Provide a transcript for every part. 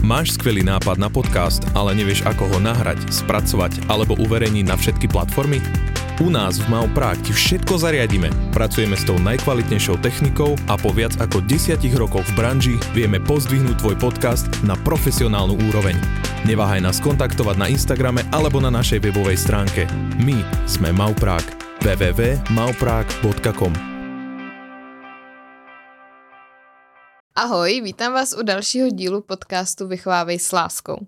Máš skvelý nápad na podcast, ale nevieš ako ho nahrať, spracovať alebo uverejniť na všetky platformy? U nás v Mau Prague ti všetko zariadíme. Pracujeme s tou najkvalitnejšou technikou a po viac ako desiatich rokoch v branži vieme pozdvihnúť tvoj podcast na profesionálnu úroveň. Neváhaj nás kontaktovať na Instagrame alebo na našej webovej stránke. My sme Mau Prague. www.mauprague.com Ahoj, vítám vás u dalšího dílu podcastu Vychovávej s láskou.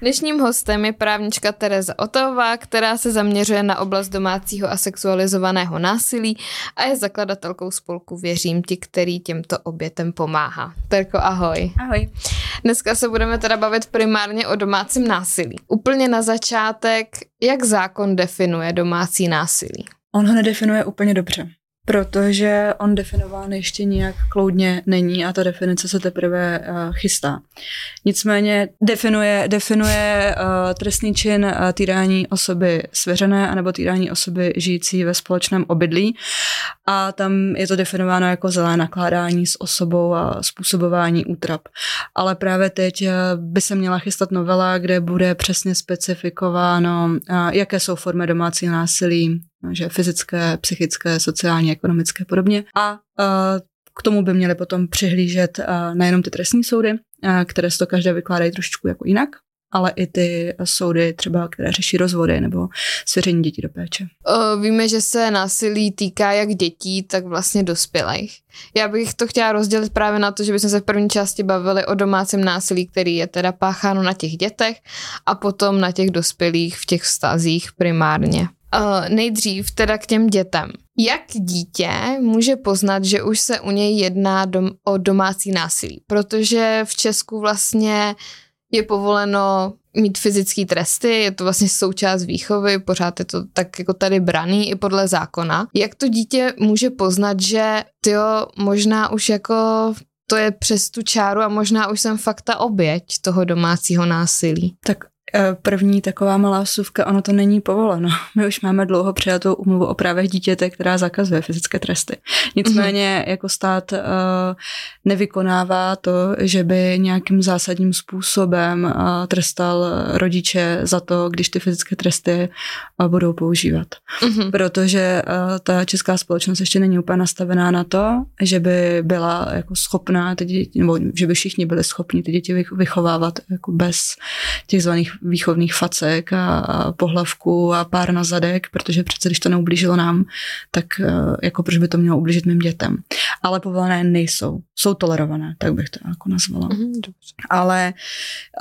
Dnešním hostem je právnička Tereza Otová, která se zaměřuje na oblast domácího a sexualizovaného násilí a je zakladatelkou spolku Věřím ti, který těmto obětem pomáhá. Terko, ahoj. Ahoj. Dneska se budeme teda bavit primárně o domácím násilí. Úplně na začátek, jak zákon definuje domácí násilí? On ho nedefinuje úplně dobře protože on definován ještě nijak kloudně není a ta definice se teprve uh, chystá. Nicméně definuje, definuje uh, trestný čin uh, týrání osoby svěřené anebo týrání osoby žijící ve společném obydlí a tam je to definováno jako zlé nakládání s osobou a způsobování útrap. Ale právě teď by se měla chystat novela, kde bude přesně specifikováno, jaké jsou formy domácího násilí, že fyzické, psychické, sociální, ekonomické podobně. A k tomu by měly potom přihlížet nejenom ty trestní soudy, které se to každé vykládají trošičku jako jinak, ale i ty soudy třeba, které řeší rozvody nebo svěření dětí do péče. Víme, že se násilí týká jak dětí, tak vlastně dospělých. Já bych to chtěla rozdělit právě na to, že bychom se v první části bavili o domácím násilí, který je teda pácháno na těch dětech a potom na těch dospělých v těch vztazích primárně. Uh, nejdřív teda k těm dětem. Jak dítě může poznat, že už se u něj jedná dom- o domácí násilí? Protože v Česku vlastně je povoleno mít fyzické tresty, je to vlastně součást výchovy, pořád je to tak jako tady braný i podle zákona. Jak to dítě může poznat, že ty možná už jako to je přes tu čáru a možná už jsem fakt ta oběť toho domácího násilí? Tak Eh, první taková malá suvka, ono to není povoleno. My už máme dlouho přijatou umluvu o právech dítěte, která zakazuje fyzické tresty. Nicméně mm-hmm. jako stát uh, nevykonává to, že by nějakým zásadním způsobem uh, trestal rodiče za to, když ty fyzické tresty uh, budou používat. Mm-hmm. Protože uh, ta česká společnost ještě není úplně nastavená na to, že by byla jako schopná ty děti, nebo že by všichni byli schopni ty děti vychovávat jako bez těch zvaných výchovných facek a, a pohlavku a pár na zadek, protože přece když to neublížilo nám, tak e, jako proč by to mělo ublížit mým dětem. Ale povolené nejsou. Jsou tolerované, tak bych to jako nazvala. Mm, Ale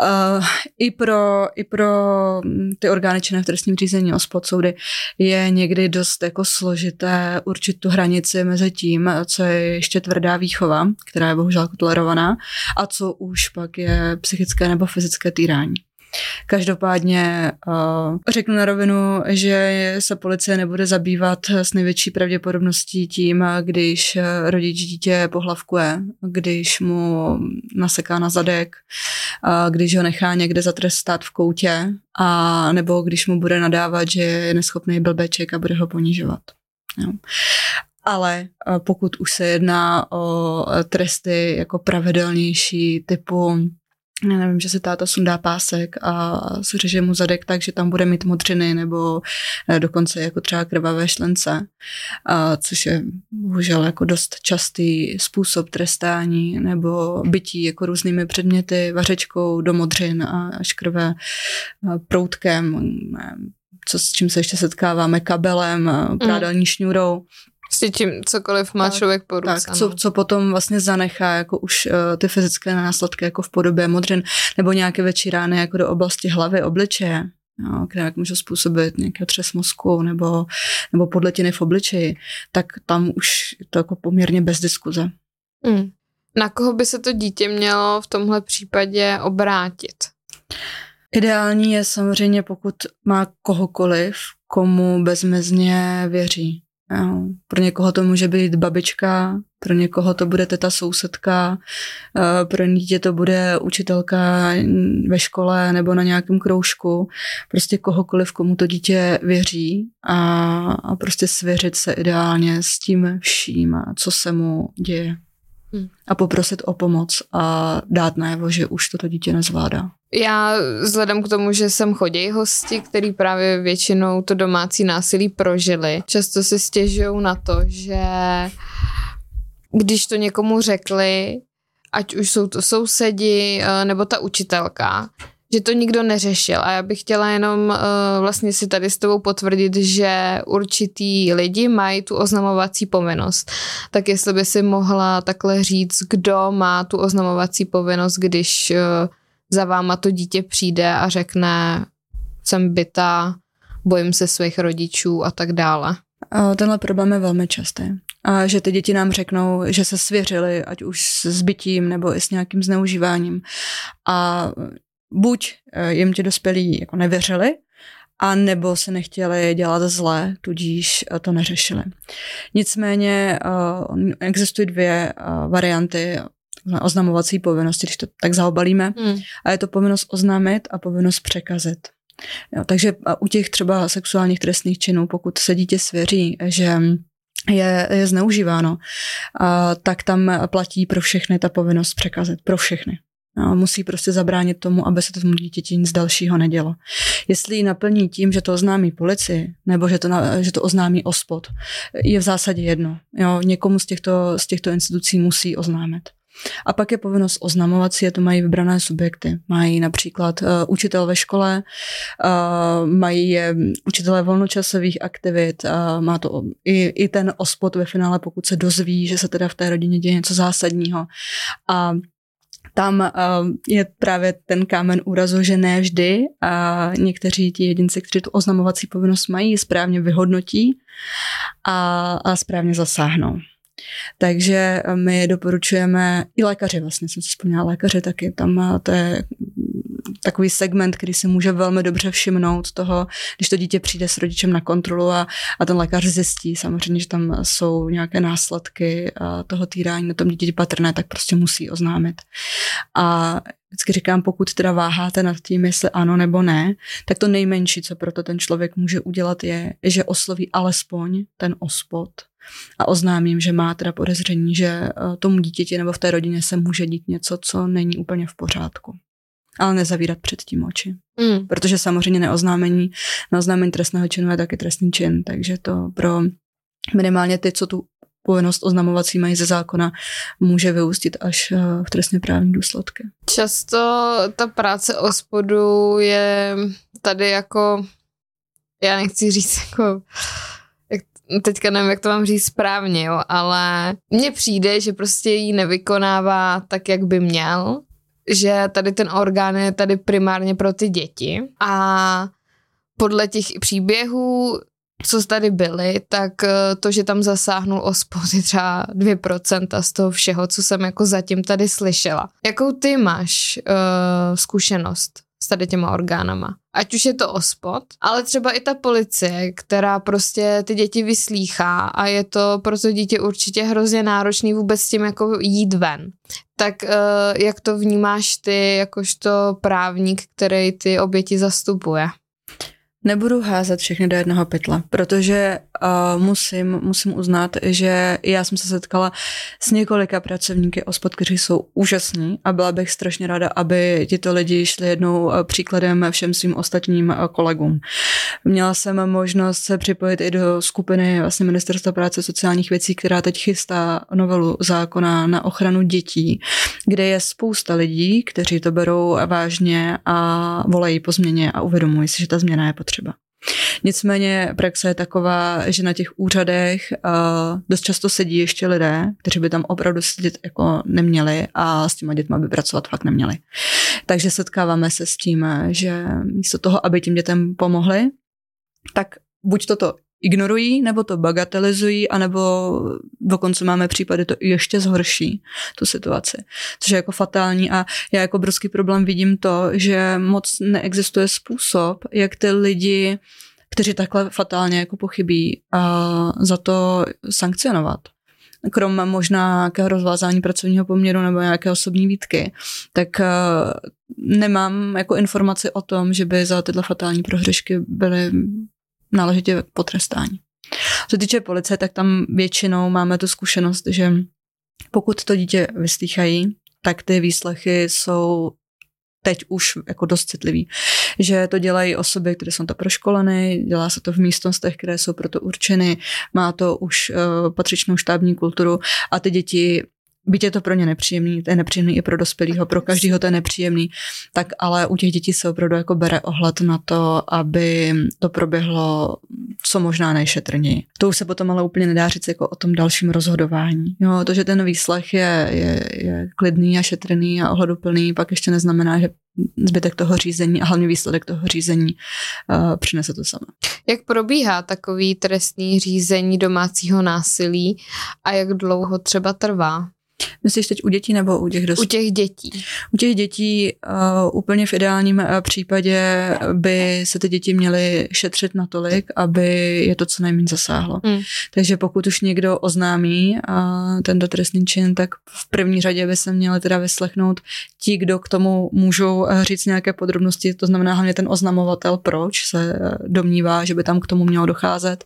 uh, i, pro, i pro ty orgány činné v trestním řízení o soudy je někdy dost jako složité určit tu hranici mezi tím, co je ještě tvrdá výchova, která je bohužel jako tolerovaná, a co už pak je psychické nebo fyzické týrání. Každopádně uh, řeknu na rovinu, že se policie nebude zabývat s největší pravděpodobností tím, když rodič dítě pohlavkuje, když mu naseká na zadek, uh, když ho nechá někde zatrestat v koutě, a nebo když mu bude nadávat, že je neschopný blbeček a bude ho ponižovat. Jo. Ale pokud už se jedná o tresty jako pravidelnější typu já nevím, že se táta sundá pásek a řeže mu zadek tak, že tam bude mít modřiny nebo eh, dokonce jako třeba krvavé šlence, a což je bohužel jako dost častý způsob trestání nebo bytí jako různými předměty, vařečkou do modřin a až krve proutkem, co, s čím se ještě setkáváme, kabelem, mm. prádelní šňůrou. S tím cokoliv má tak, člověk po ruce. Tak, co, co potom vlastně zanechá jako už uh, ty fyzické následky jako v podobě modřin nebo nějaké větší rány jako do oblasti hlavy, obličeje, jo, které jak můžou způsobit nějaký třes mozku nebo, nebo podletiny v obličeji, tak tam už to jako poměrně bez diskuze. Mm. Na koho by se to dítě mělo v tomhle případě obrátit? Ideální je samozřejmě, pokud má kohokoliv, komu bezmezně věří. Jo. Pro někoho to může být babička, pro někoho to bude teta sousedka, eh, pro dítě to bude učitelka ve škole nebo na nějakém kroužku. Prostě kohokoliv, komu to dítě věří a, a prostě svěřit se ideálně s tím vším, co se mu děje. Hmm. A poprosit o pomoc a dát najevo, že už toto dítě nezvládá. Já vzhledem k tomu, že jsem chodí hosti, který právě většinou to domácí násilí prožili, často si stěžují na to, že když to někomu řekli, ať už jsou to sousedi eh, nebo ta učitelka, že to nikdo neřešil a já bych chtěla jenom uh, vlastně si tady s tebou potvrdit, že určitý lidi mají tu oznamovací povinnost. Tak jestli by si mohla takhle říct, kdo má tu oznamovací povinnost, když uh, za váma to dítě přijde a řekne, jsem byta, bojím se svých rodičů a tak dále. Tenhle problém je velmi častý. A že ty děti nám řeknou, že se svěřili, ať už s bytím nebo i s nějakým zneužíváním. A buď eh, jim ti dospělí jako nevěřili, a nebo se nechtěli dělat zlé, tudíž eh, to neřešili. Nicméně uh, existují dvě varianty oznamovací povinnosti, když to tak zaobalíme. Hmm. A je to povinnost oznámit a povinnost překazit. Jo, takže u těch třeba sexuálních trestných činů, pokud se dítě svěří, že je, je zneužíváno, a, tak tam platí pro všechny ta povinnost překazit. Pro všechny. No, musí prostě zabránit tomu, aby se tomu dítěti nic dalšího nedělo. Jestli ji naplní tím, že to oznámí policii, nebo že to, na, že to oznámí ospod, je v zásadě jedno. Jo, někomu z těchto, z těchto institucí musí oznámit. A pak je povinnost oznamovat si, je to mají vybrané subjekty. Mají například uh, učitel ve škole, uh, mají je učitelé volnočasových aktivit, uh, má to i, i ten ospod ve finále, pokud se dozví, že se teda v té rodině děje něco zásadního. A tam je právě ten kámen úrazu, že ne vždy a někteří ti jedinci, kteří tu oznamovací povinnost mají, správně vyhodnotí a, a správně zasáhnou. Takže my doporučujeme, i lékaři vlastně, jsem si vzpomněla lékaři taky, tam to je takový segment, který si může velmi dobře všimnout toho, když to dítě přijde s rodičem na kontrolu a, a ten lékař zjistí samozřejmě, že tam jsou nějaké následky toho týrání na tom dítěti patrné, tak prostě musí oznámit. A vždycky říkám, pokud teda váháte nad tím, jestli ano nebo ne, tak to nejmenší, co proto ten člověk může udělat, je, že osloví alespoň ten ospod a oznámím, že má teda podezření, že eh, tomu dítěti nebo v té rodině se může dít něco, co není úplně v pořádku. Ale nezavírat před tím oči. Mm. Protože samozřejmě neoznámení, neoznámení trestného činu je taky trestný čin, takže to pro minimálně ty, co tu povinnost oznamovací mají ze zákona, může vyústit až eh, v trestně právní důsledky. Často ta práce o spodu je tady jako, já nechci říct jako teďka nevím, jak to mám říct správně, jo, ale mně přijde, že prostě ji nevykonává tak, jak by měl, že tady ten orgán je tady primárně pro ty děti a podle těch příběhů, co tady byly, tak eh, to, že tam zasáhnul ospod je třeba 2% z toho všeho, co jsem jako zatím tady slyšela. Jakou ty máš uh, zkušenost tady těma orgánama. Ať už je to ospod, ale třeba i ta policie, která prostě ty děti vyslýchá a je to pro to dítě určitě hrozně náročný vůbec s tím jako jít ven. Tak uh, jak to vnímáš ty jakožto právník, který ty oběti zastupuje? Nebudu házet všechny do jednoho pytle, protože uh, musím, musím uznat, že já jsem se setkala s několika pracovníky OSPOD, kteří jsou úžasní a byla bych strašně ráda, aby tito lidi šli jednou příkladem všem svým ostatním kolegům. Měla jsem možnost se připojit i do skupiny vlastně Ministerstva práce a sociálních věcí, která teď chystá novelu zákona na ochranu dětí, kde je spousta lidí, kteří to berou vážně a volají po změně a uvědomují si, že ta změna je potřeba. Nicméně praxe je taková, že na těch úřadech uh, dost často sedí ještě lidé, kteří by tam opravdu sedět jako neměli a s těma dětma by pracovat fakt neměli. Takže setkáváme se s tím, že místo toho, aby těm dětem pomohli, tak buď toto ignorují, nebo to bagatelizují, anebo dokonce máme případy, to ještě zhorší tu situaci, což je jako fatální. A já jako obrovský problém vidím to, že moc neexistuje způsob, jak ty lidi, kteří takhle fatálně jako pochybí, a za to sankcionovat. Krom možná nějakého rozvázání pracovního poměru nebo nějaké osobní výtky, tak nemám jako informaci o tom, že by za tyhle fatální prohřešky byly náležitě potrestání. Co se týče policie, tak tam většinou máme tu zkušenost, že pokud to dítě vyslýchají, tak ty výslechy jsou teď už jako dost citlivý. Že to dělají osoby, které jsou to proškoleny, dělá se to v místnostech, které jsou proto určeny, má to už uh, patřičnou štábní kulturu a ty děti byť je to pro ně nepříjemný, to je nepříjemný i pro dospělého, pro každého to je nepříjemný, tak ale u těch dětí se opravdu jako bere ohled na to, aby to proběhlo co možná nejšetrněji. To už se potom ale úplně nedá říct jako o tom dalším rozhodování. Jo, to, že ten výslech je, je, je klidný a šetrný a ohleduplný, pak ještě neznamená, že zbytek toho řízení a hlavně výsledek toho řízení uh, přinese to samé. Jak probíhá takový trestný řízení domácího násilí a jak dlouho třeba trvá? Myslíš teď u dětí nebo u těch dost? U těch dětí. U těch dětí uh, úplně v ideálním uh, případě by se ty děti měly šetřit natolik, aby je to co nejméně zasáhlo. Hmm. Takže pokud už někdo oznámí uh, ten trestný čin, tak v první řadě by se měli teda vyslechnout ti, kdo k tomu můžou říct nějaké podrobnosti, to znamená hlavně ten oznamovatel, proč se domnívá, že by tam k tomu mělo docházet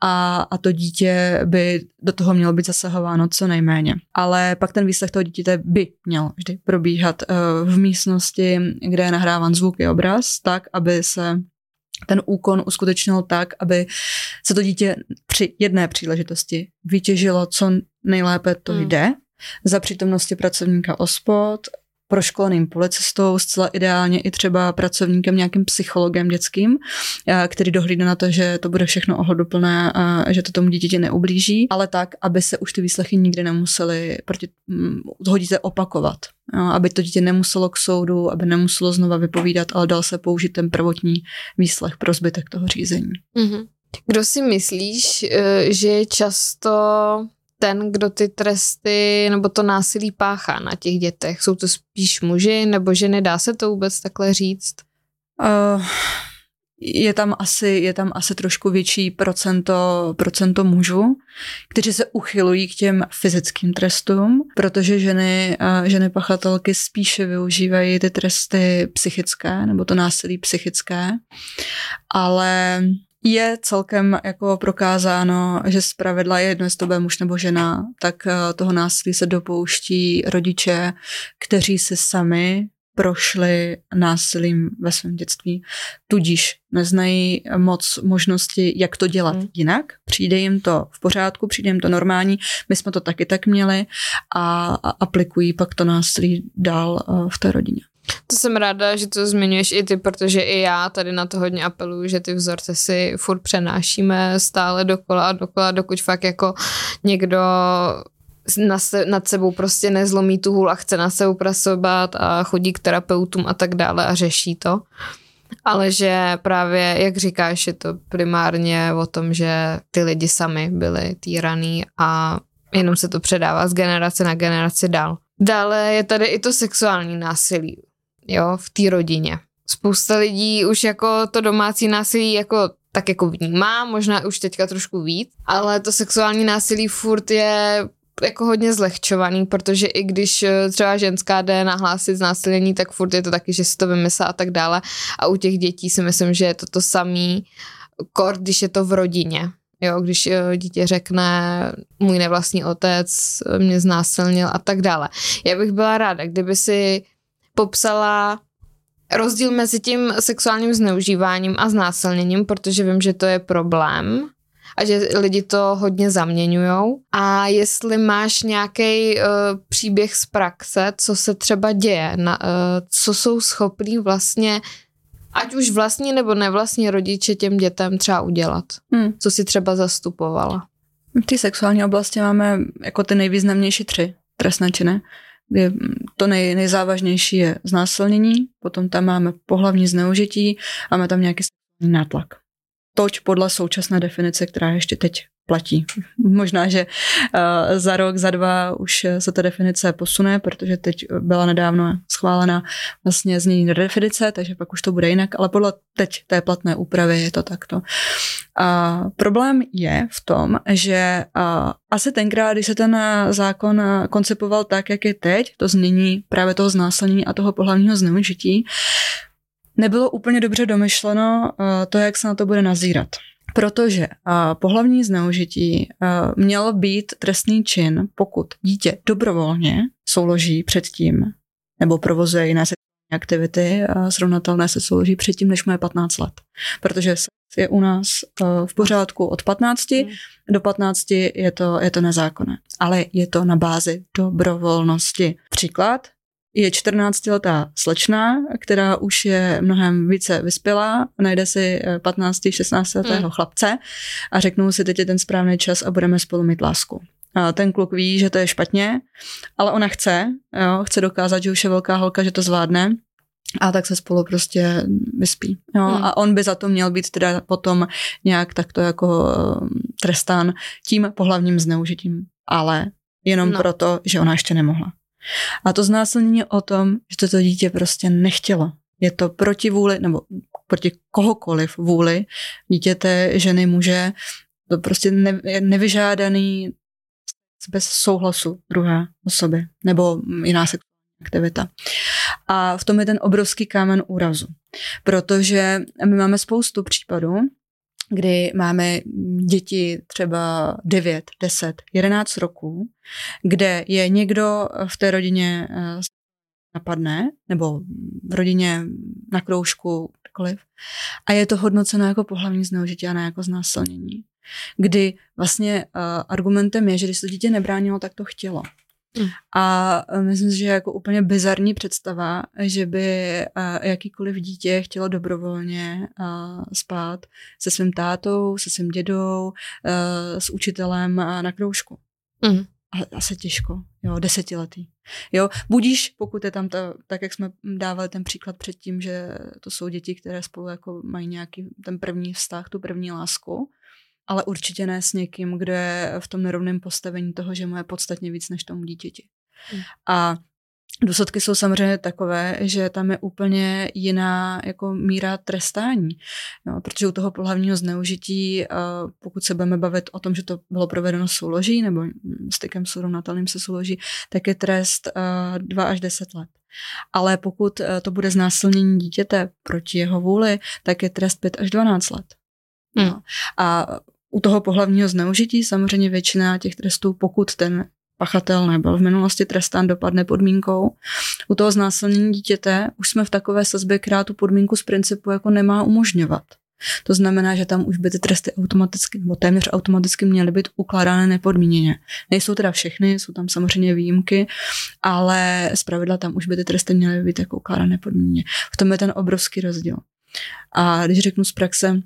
a, a to dítě by do toho mělo být zasahováno co nejméně. Ale pak ten výslech toho dítěte by měl vždy probíhat uh, v místnosti, kde je nahráván zvuk i obraz, tak, aby se ten úkon uskutečnil tak, aby se to dítě při jedné příležitosti vytěžilo, co nejlépe to hmm. jde, za přítomnosti pracovníka OSPOD, proškoleným policistou, zcela ideálně i třeba pracovníkem, nějakým psychologem dětským, eh, který dohlídne na to, že to bude všechno ohleduplné a že to tomu dítěti neublíží, ale tak, aby se už ty výslechy nikdy nemusely proti hodíte mm, opakovat. Jo, aby to dítě nemuselo k soudu, aby nemuselo znova vypovídat, ale dal se použít ten prvotní výslech pro zbytek toho řízení. Mm-hmm. Kdo si myslíš, eh, že je často ten, kdo ty tresty nebo to násilí páchá na těch dětech? Jsou to spíš muži nebo ženy? Dá se to vůbec takhle říct? Uh, je tam asi, je tam asi trošku větší procento, procento mužů, kteří se uchylují k těm fyzickým trestům, protože ženy, ženy pachatelky spíše využívají ty tresty psychické nebo to násilí psychické, ale je celkem jako prokázáno, že z pravidla je jedno, jestli to bude muž nebo žena, tak eh, toho násilí se dopouští rodiče, kteří si sami prošli násilím ve svém dětství, tudíž neznají moc možnosti, jak to dělat hmm. jinak. Přijde jim to v pořádku, přijde jim to normální, my jsme to taky tak měli a, a aplikují pak to násilí dál eh, v té rodině. To jsem ráda, že to zmiňuješ i ty, protože i já tady na to hodně apeluju, že ty vzorce si furt přenášíme stále dokola a dokola, dokud fakt jako někdo na se, nad sebou prostě nezlomí tu hůl a chce na sebou pracovat a chodí k terapeutům a tak dále a řeší to. Ale že právě, jak říkáš, je to primárně o tom, že ty lidi sami byli týraný a jenom se to předává z generace na generaci dál. Dále je tady i to sexuální násilí jo, v té rodině. Spousta lidí už jako to domácí násilí jako tak jako vnímá, možná už teďka trošku víc, ale to sexuální násilí furt je jako hodně zlehčovaný, protože i když eh, třeba ženská jde nahlásit znásilnění, tak furt je to taky, že si to vymyslá a tak dále. A u těch dětí si myslím, že je to to samý, kor, když je to v rodině. Jo, když eh, dítě řekne, můj nevlastní otec mě znásilnil a tak dále. Já bych byla ráda, kdyby si popsala rozdíl mezi tím sexuálním zneužíváním a znásilněním, protože vím, že to je problém a že lidi to hodně zaměňují. A jestli máš nějaký uh, příběh z praxe, co se třeba děje, na, uh, co jsou schopní vlastně ať už vlastní nebo nevlastní rodiče těm dětem třeba udělat. Hmm. Co si třeba zastupovala? V té sexuální oblasti máme jako ty nejvýznamnější tři trestné činy kdy to nej, nejzávažnější je znásilnění, potom tam máme pohlavní zneužití a máme tam nějaký nátlak. Toť podle současné definice, která ještě teď platí. Možná, že uh, za rok, za dva už se ta definice posune, protože teď byla nedávno schválena vlastně změní definice, takže pak už to bude jinak, ale podle teď té platné úpravy je to takto. A problém je v tom, že uh, asi tenkrát, když se ten zákon koncipoval tak, jak je teď, to změní právě toho znásilnění a toho pohlavního zneužití, nebylo úplně dobře domyšleno uh, to, jak se na to bude nazírat. Protože uh, pohlavní zneužití uh, mělo být trestný čin, pokud dítě dobrovolně souloží předtím nebo provozuje jiné sexuální aktivity srovnatelné se souloží předtím, než mu je 15 let. Protože je u nás v pořádku od 15, hmm. do 15 je to, je to nezákonné. Ale je to na bázi dobrovolnosti. Příklad, je 14-letá slečna, která už je mnohem více vyspělá, najde si 15-16 eh, hmm. chlapce a řeknou si, teď je ten správný čas a budeme spolu mít lásku. A ten kluk ví, že to je špatně, ale ona chce, jo, chce dokázat, že už je velká holka, že to zvládne a tak se spolu prostě vyspí. Jo? Hmm. A on by za to měl být teda potom nějak takto jako eh, trestán tím pohlavním zneužitím, ale jenom no. proto, že ona ještě nemohla. A to znásilnění o tom, že toto dítě prostě nechtělo. Je to proti vůli, nebo proti kohokoliv vůli dítěte, ženy, muže, to prostě ne, nevyžádaný bez souhlasu druhé osoby, nebo jiná sexuální aktivita. A v tom je ten obrovský kámen úrazu. Protože my máme spoustu případů, kdy máme děti třeba 9, 10, 11 roků, kde je někdo v té rodině eh, napadne, nebo v rodině na kroužku, kdekoliv, a je to hodnoceno jako pohlavní zneužití a ne jako znásilnění. Kdy vlastně uh, argumentem je, že když to dítě nebránilo, tak to chtělo. Mm. A e, myslím si, že je jako úplně bizarní představa, že by e, jakýkoliv dítě chtělo dobrovolně e, spát se svým tátou, se svým dědou, s učitelem na kroužku. Mm. Asi těžko, jo, desetiletý. Jo, budíš, pokud je tam ta, tak jak jsme dávali ten příklad předtím, že to jsou děti, které spolu jako mají nějaký ten první vztah, tu první lásku, ale určitě ne s někým, kdo je v tom nerovném postavení toho, že mu je podstatně víc než tomu dítěti. Hmm. A Důsledky jsou samozřejmě takové, že tam je úplně jiná jako míra trestání. No, protože u toho pohlavního zneužití, pokud se budeme bavit o tom, že to bylo provedeno souloží nebo stykem srovnatelným se souloží, tak je trest 2 až 10 let. Ale pokud to bude znásilnění dítěte proti jeho vůli, tak je trest 5 až 12 let. Hmm. A u toho pohlavního zneužití samozřejmě většina těch trestů, pokud ten pachatel nebyl v minulosti trestán, dopadne podmínkou. U toho znásilnění dítěte už jsme v takové sazbě, která tu podmínku z principu jako nemá umožňovat. To znamená, že tam už by ty tresty automaticky, nebo téměř automaticky měly být ukládány nepodmíněně. Nejsou teda všechny, jsou tam samozřejmě výjimky, ale zpravidla tam už by ty tresty měly být jako ukládány nepodmíněně. V tom je ten obrovský rozdíl. A když řeknu z praxe,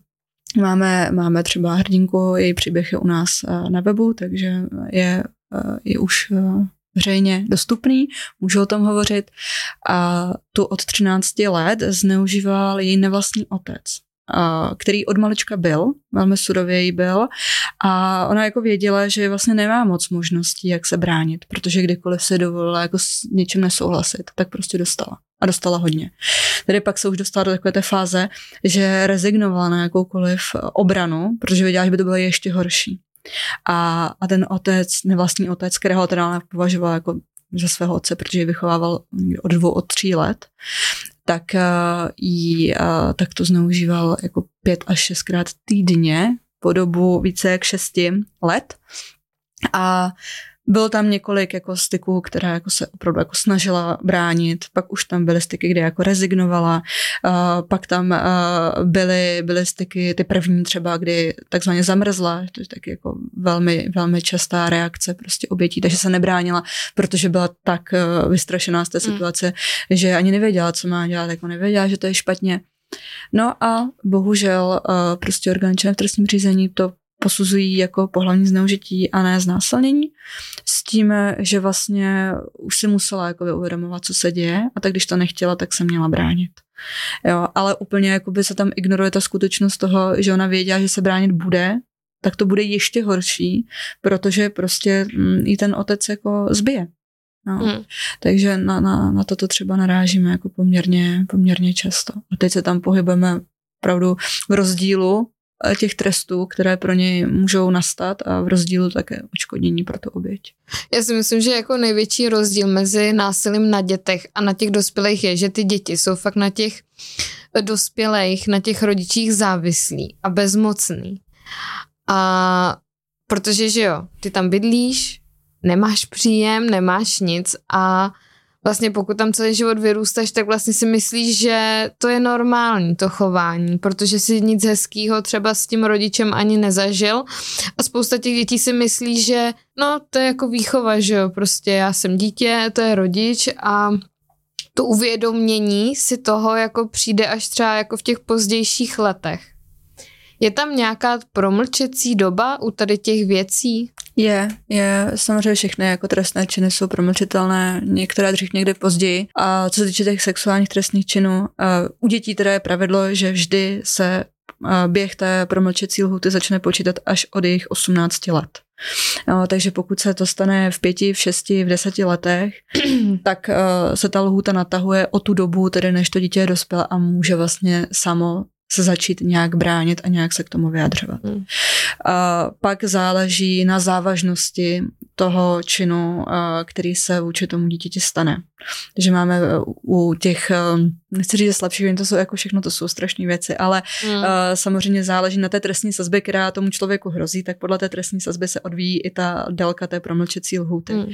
Máme, máme třeba hrdinku, její příběh je u nás eh, na webu, takže je, eh, je už eh, veřejně dostupný, můžu o tom hovořit. A tu od 13 let zneužíval její nevlastní otec který od malička byl, velmi surověji byl a ona jako věděla, že vlastně nemá moc možností, jak se bránit, protože kdykoliv se dovolila jako s něčím nesouhlasit, tak prostě dostala. A dostala hodně. Tedy pak se už dostala do takové té fáze, že rezignovala na jakoukoliv obranu, protože věděla, že by to bylo ještě horší. A, a ten otec, nevlastní otec, kterého teda považoval jako za svého otce, protože ji vychovával od dvou, od tří let, tak uh, jí uh, tak to zneužíval jako pět až šestkrát týdně po dobu více jak šesti let. A bylo tam několik jako styků, která jako se opravdu jako snažila bránit, pak už tam byly styky, kde jako rezignovala, uh, pak tam uh, byly, byly styky, ty první třeba, kdy takzvaně zamrzla, to je taky jako velmi, velmi častá reakce prostě obětí, takže se nebránila, protože byla tak uh, vystrašená z té mm. situace, mm. že ani nevěděla, co má dělat, jako nevěděla, že to je špatně. No a bohužel uh, prostě orgány v trestním řízení to posuzují jako pohlavní zneužití a ne znásilnění, s tím, že vlastně už si musela jako uvědomovat, co se děje a tak když to nechtěla, tak se měla bránit. Jo, ale úplně jakoby se tam ignoruje ta skutečnost toho, že ona věděla, že se bránit bude, tak to bude ještě horší, protože prostě mm, i ten otec jako zbije. No. Hmm. Takže na, na, na toto třeba narážíme jako poměrně, poměrně často. A teď se tam pohybujeme opravdu v rozdílu těch trestů, které pro něj můžou nastat a v rozdílu také očkodnění pro tu oběť. Já si myslím, že jako největší rozdíl mezi násilím na dětech a na těch dospělých je, že ty děti jsou fakt na těch dospělých, na těch rodičích závislí a bezmocný. A protože, že jo, ty tam bydlíš, nemáš příjem, nemáš nic a vlastně pokud tam celý život vyrůstaš, tak vlastně si myslíš, že to je normální, to chování, protože si nic hezkého třeba s tím rodičem ani nezažil a spousta těch dětí si myslí, že no to je jako výchova, že jo, prostě já jsem dítě, to je rodič a to uvědomění si toho jako přijde až třeba jako v těch pozdějších letech. Je tam nějaká promlčecí doba u tady těch věcí? Je, je. Samozřejmě všechny jako trestné činy jsou promlčitelné, některé dřív někdy později. A co se týče těch sexuálních trestných činů, uh, u dětí teda je pravidlo, že vždy se uh, běh té promlčecí lhuty začne počítat až od jejich 18 let. No, takže pokud se to stane v pěti, v šesti, v deseti letech, tak uh, se ta lhůta natahuje o tu dobu, tedy než to dítě je dospělé a může vlastně samo se začít nějak bránit a nějak se k tomu vyjadřovat. Hmm. A pak záleží na závažnosti toho činu, který se vůči tomu dítěti stane. Takže máme e, u těch, e, nechci říct slabších, to jsou jako všechno, to jsou strašné věci, ale hmm. uh, samozřejmě záleží na té trestní sazbě, která tomu člověku hrozí, tak podle té trestní sazby se odvíjí i ta délka té promlčecí lhůty. Hmm.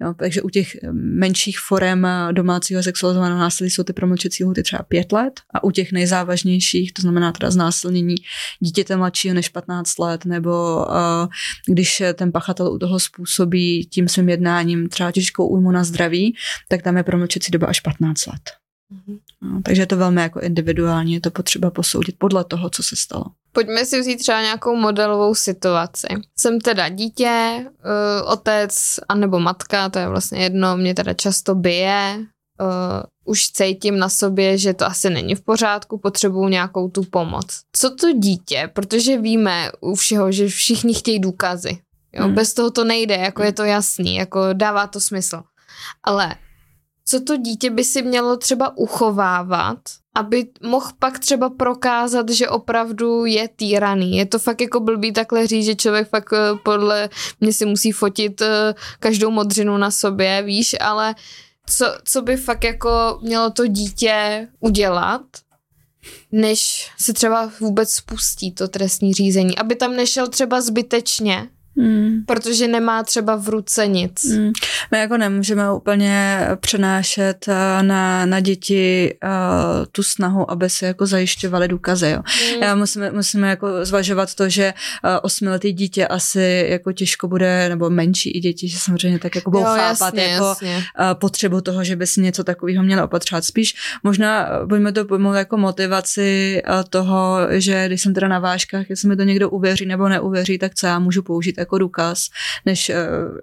Jo, takže u těch menších forem domácího sexualizovaného násilí jsou ty promlčecí lhůty třeba pět let a u těch nejzávažnějších, to znamená teda znásilnění dítěte mladšího než 15 let, nebo uh, když ten pachatel u toho způsobí tím svým jednáním třeba těžkou újmu na zdraví, tak tam je promlčecí doba až 15 let. Mm-hmm. No, takže je to velmi jako individuální, je to potřeba posoudit podle toho, co se stalo. Pojďme si vzít třeba nějakou modelovou situaci. Jsem teda dítě, uh, otec anebo matka, to je vlastně jedno, mě teda často bije, uh, už cítím na sobě, že to asi není v pořádku, potřebuju nějakou tu pomoc. Co to dítě, protože víme u všeho, že všichni chtějí důkazy. Jo? Hmm. Bez toho to nejde, jako je to jasný, jako dává to smysl. Ale co to dítě by si mělo třeba uchovávat, aby mohl pak třeba prokázat, že opravdu je týraný. Je to fakt jako blbý takhle říct, že člověk fakt eh, podle mě si musí fotit eh, každou modřinu na sobě, víš, ale co, co by fakt jako mělo to dítě udělat, než se třeba vůbec spustí to trestní řízení, aby tam nešel třeba zbytečně, Hmm. Protože nemá třeba v ruce nic. Hmm. My jako nemůžeme úplně přenášet eh, na, na děti uh, tu snahu, aby se jako zajišťovali důkazy. Jo. Hmm. Já musíme, musíme jako zvažovat to, že uh, osmiletý dítě asi jako těžko bude, nebo menší i děti, že samozřejmě tak jako budou jo, chápat jasně, jako jasně. Uh, potřebu toho, že by si něco takového měla opatřovat. Spíš možná pojďme to pojmout jako motivaci uh, toho, že když jsem teda na vážkách, jestli mi to někdo uvěří nebo neuvěří, tak co já můžu použít jako důkaz, než uh,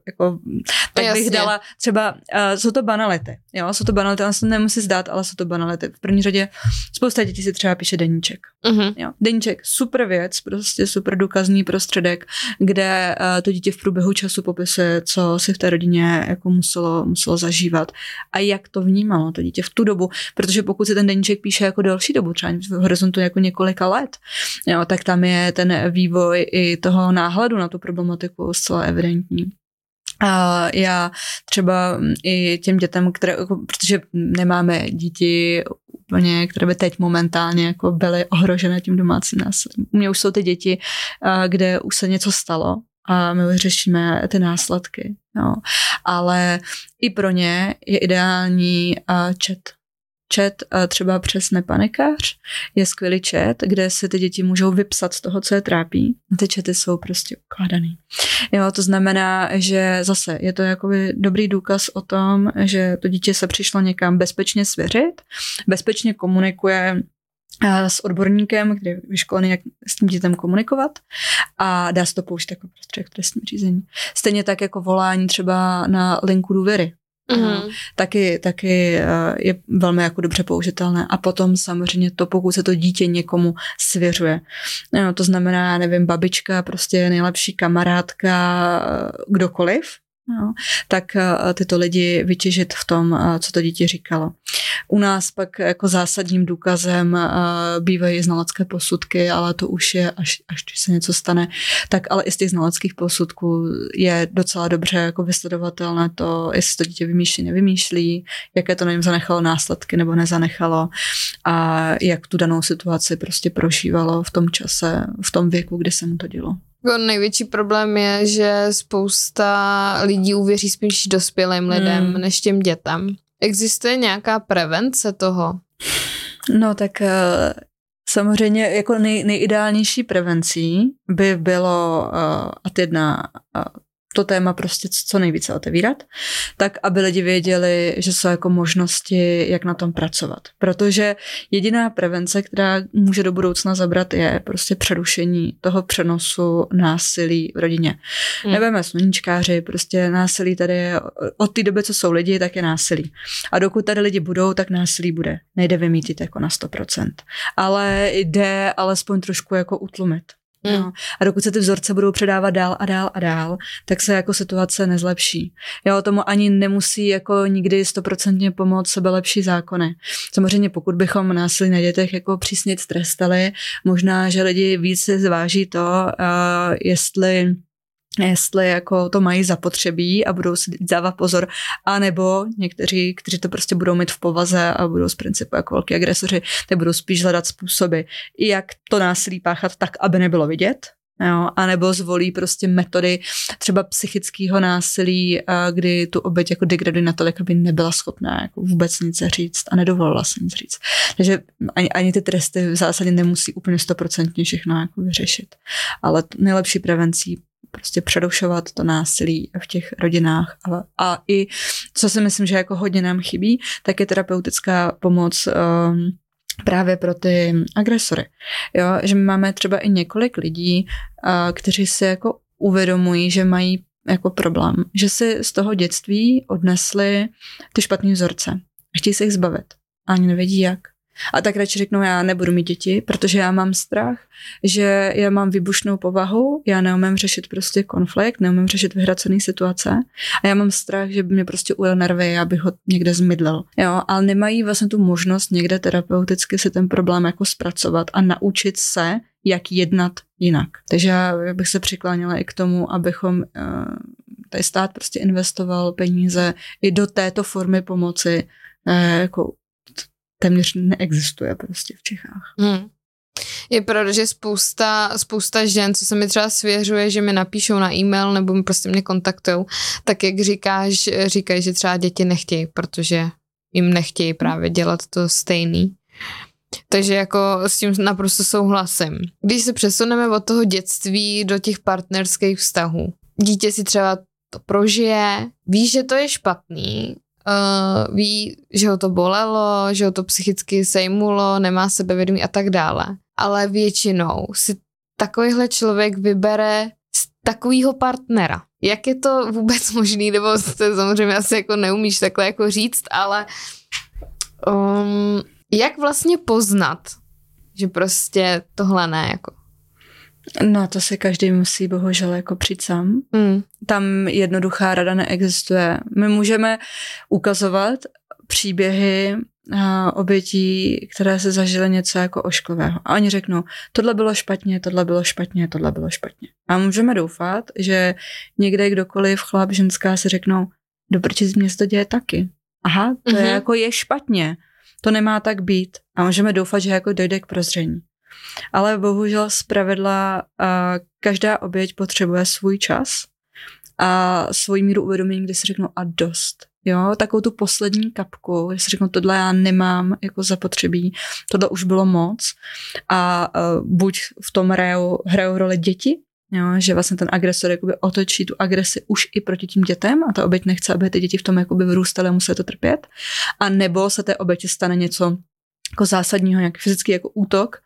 jako, tak Jasně. bych dala třeba, uh, jsou to banality, jo, jsou to banality, on se nemusí zdát, ale jsou to banality. V první řadě spousta dětí si třeba píše deníček. Uh-huh. Jo. Deníček, super věc, prostě super důkazný prostředek, kde uh, to dítě v průběhu času popisuje, co si v té rodině jako muselo, muselo zažívat a jak to vnímalo to dítě v tu dobu, protože pokud si ten deníček píše jako další dobu, třeba v horizontu jako několika let, jo, tak tam je ten vývoj i toho náhledu na tu problematiku problematiku zcela evidentní. A já třeba i těm dětem, které, jako, protože nemáme děti úplně, které by teď momentálně jako byly ohrožené tím domácím násilím. U mě už jsou ty děti, kde už se něco stalo a my řešíme ty následky. No. Ale i pro ně je ideální chat Chat třeba přes Nepanikář je skvělý chat, kde se ty děti můžou vypsat z toho, co je trápí. Ty chaty jsou prostě ukládaný. Jo, to znamená, že zase je to jakoby dobrý důkaz o tom, že to dítě se přišlo někam bezpečně svěřit, bezpečně komunikuje s odborníkem, který je vyškolený, jak s tím dítem komunikovat a dá se to použít jako prostředek v trestním řízení. Stejně tak jako volání třeba na linku důvěry Mhm. taky, taky eh, je velmi jako dobře použitelné. A potom samozřejmě to, pokud se to dítě někomu svěřuje. No, to znamená, nevím, babička, prostě nejlepší kamarádka, eh, kdokoliv, No, tak eh, tyto lidi vytěžit v tom, eh, co to dítě říkalo. U nás pak jako zásadním důkazem eh, bývají znalecké posudky, ale to už je, až, až když se něco stane, tak ale i z těch znaleckých posudků je docela dobře jako vysledovatelné to, jestli to dítě vymýšlí, nevymýšlí, jaké to na něm zanechalo následky nebo nezanechalo a jak tu danou situaci prostě prožívalo v tom čase, v tom věku, kdy se mu to dělo. Jako největší problém je, že spousta lidí uvěří spíš dospělým lidem Hmm. než těm dětem. Existuje nějaká prevence toho? No tak eh, samozřejmě jako nej, nejideálnější prevencí by bylo uh, ad jedna uh, to téma prostě co nejvíce otevírat, tak aby lidi věděli, že jsou jako možnosti, jak na tom pracovat. Protože jediná prevence, která může do budoucna zabrat, je prostě přerušení toho přenosu násilí v rodině. Hmm. Nebudeme sluníčkáři, prostě násilí tady je, od té doby, co jsou lidi, tak je násilí. A dokud tady lidi budou, tak násilí bude. Nejde vymítit jako na 100%. Ale jde alespoň trošku jako utlumit. Hmm. No. A dokud se ty vzorce budou předávat dál a dál a dál, tak se jako situace nezlepší. Jo, tomu ani nemusí jako nikdy stoprocentně pomoct sebelepší zákony. Samozřejmě pokud bychom násilí na dětech jako přísně trestali, možná, že lidi více zváží to, uh, jestli jestli jako to mají zapotřebí a budou si dávat pozor, anebo někteří, kteří to prostě budou mít v povaze a budou z principu jako velký agresoři, tak budou spíš hledat způsoby, jak to násilí páchat tak, aby nebylo vidět, Jo, a nebo zvolí prostě metody třeba psychického násilí, kdy tu oběť jako degradují natolik, aby nebyla schopná jako vůbec nic říct a nedovolila se nic říct. Takže ani, ani ty tresty v zásadě nemusí úplně stoprocentně všechno jako vyřešit. Ale nejlepší prevencí prostě přerušovat to násilí v těch rodinách. A, a i, co si myslím, že jako hodně nám chybí, tak je terapeutická pomoc um, právě pro ty agresory. Jo, že my máme třeba i několik lidí, uh, kteří si jako uvědomují, že mají jako problém, že si z toho dětství odnesli ty špatné vzorce chtějí se jich zbavit. A ani nevědí jak. A tak radši řeknou, já nebudu mít děti, protože já mám strach, že já mám výbušnou povahu, já neumím řešit prostě konflikt, neumím řešit vyhracené situace a já mám strach, že by mě prostě ujel nervy, já bych ho někde zmydlel. Jo, ale nemají vlastně tu možnost někde terapeuticky si ten problém jako zpracovat a naučit se, jak jednat jinak. Takže já bych se přikláněla i k tomu, abychom uh, tady stát prostě investoval peníze i do této formy pomoci, uh, jako téměř neexistuje prostě v Čechách. Hmm. Je pravda, že spousta, spousta žen, co se mi třeba svěřuje, že mi napíšou na e-mail nebo mi prostě mě kontaktují, tak jak říkáš, říkají, že třeba děti nechtějí, protože jim nechtějí právě dělat to stejný. Takže jako s tím naprosto souhlasím. Když se přesuneme od toho dětství do těch partnerských vztahů, dítě si třeba to prožije, ví, že to je špatný, uh, ví, že ho to bolelo, že ho to psychicky sejmulo, nemá sebevědomí a tak dále. Ale většinou si takovýhle člověk vybere z takového partnera. Jak je to vůbec možný, nebo to samozřejmě asi jako neumíš takhle jako říct, ale um, jak vlastně poznat, že prostě tohle ne, jako. No to si každý musí bohužel jako přijít sám. Hmm. Tam jednoduchá rada neexistuje. My můžeme ukazovat příběhy a, obětí, které se zažily něco jako ošklivého. A oni řeknou, tohle bylo špatně, tohle bylo špatně, tohle bylo špatně. A můžeme doufat, že někde kdokoliv, chlap, ženská si řeknou, do prčic mě se to děje taky. Aha, to je Mhm. jako je špatně. To nemá tak být. A můžeme doufat, že jako dojde k prozření. Ale bohužel z pravidla a každá oběť potřebuje svůj čas a svoji míru uvědomění, kdy si řeknou a dost. Jo, takovou tu poslední kapku, kdy si řeknou, tohle já nemám jako zapotřebí, tohle už bylo moc a uh, buď v tom hrajou, hrajou roli děti, jo, že vlastně ten agresor jakoby otočí tu agresi už i proti tím dětem a ta oběť nechce, aby ty děti v tom jakoby vyrůstaly a musely to trpět. A nebo se té oběti stane něco jako zásadního, nějaký fyzický jako útok,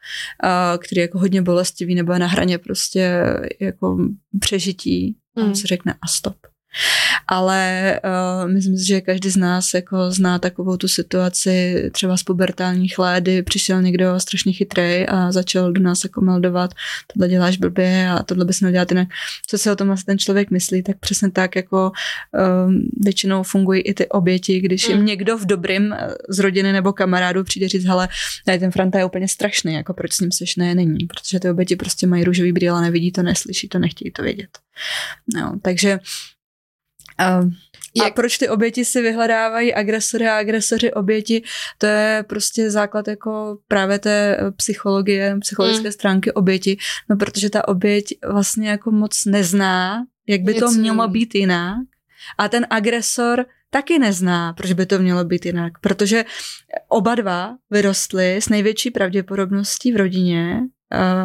a, který je jako hodně bolestivý nebo je na hraně prostě jako přežití. A Mm. on si řekne a stop. Ale uh, myslím si, že každý z nás jako zná takovou tu situaci třeba z pubertálních let, kdy přišel někdo strašně chytrý a začal do nás jako meldovat, tohle děláš blbě a tohle bys měl dělat jinak. Co si o tom asi ten člověk myslí, tak přesně tak jako um, většinou fungují i ty oběti, když jim mm. někdo v dobrým eh, z rodiny nebo kamarádu přijde říct, hele, ne, ten Franta je úplně strašný, jako proč s ním seš, ne, není, protože ty oběti prostě mají růžový brýle, nevidí to, neslyší to, nechtějí to vědět. No, takže a, Jak... a proč ty oběti si vyhledávají agresory a agresoři oběti, to je prostě základ jako právě té psychologie, psychologické mm. stránky oběti, no protože ta oběť vlastně jako moc nezná, jak by Něco. to mělo být jinak a ten agresor taky nezná, proč by to mělo být jinak, protože oba dva vyrostli s největší pravděpodobností v rodině,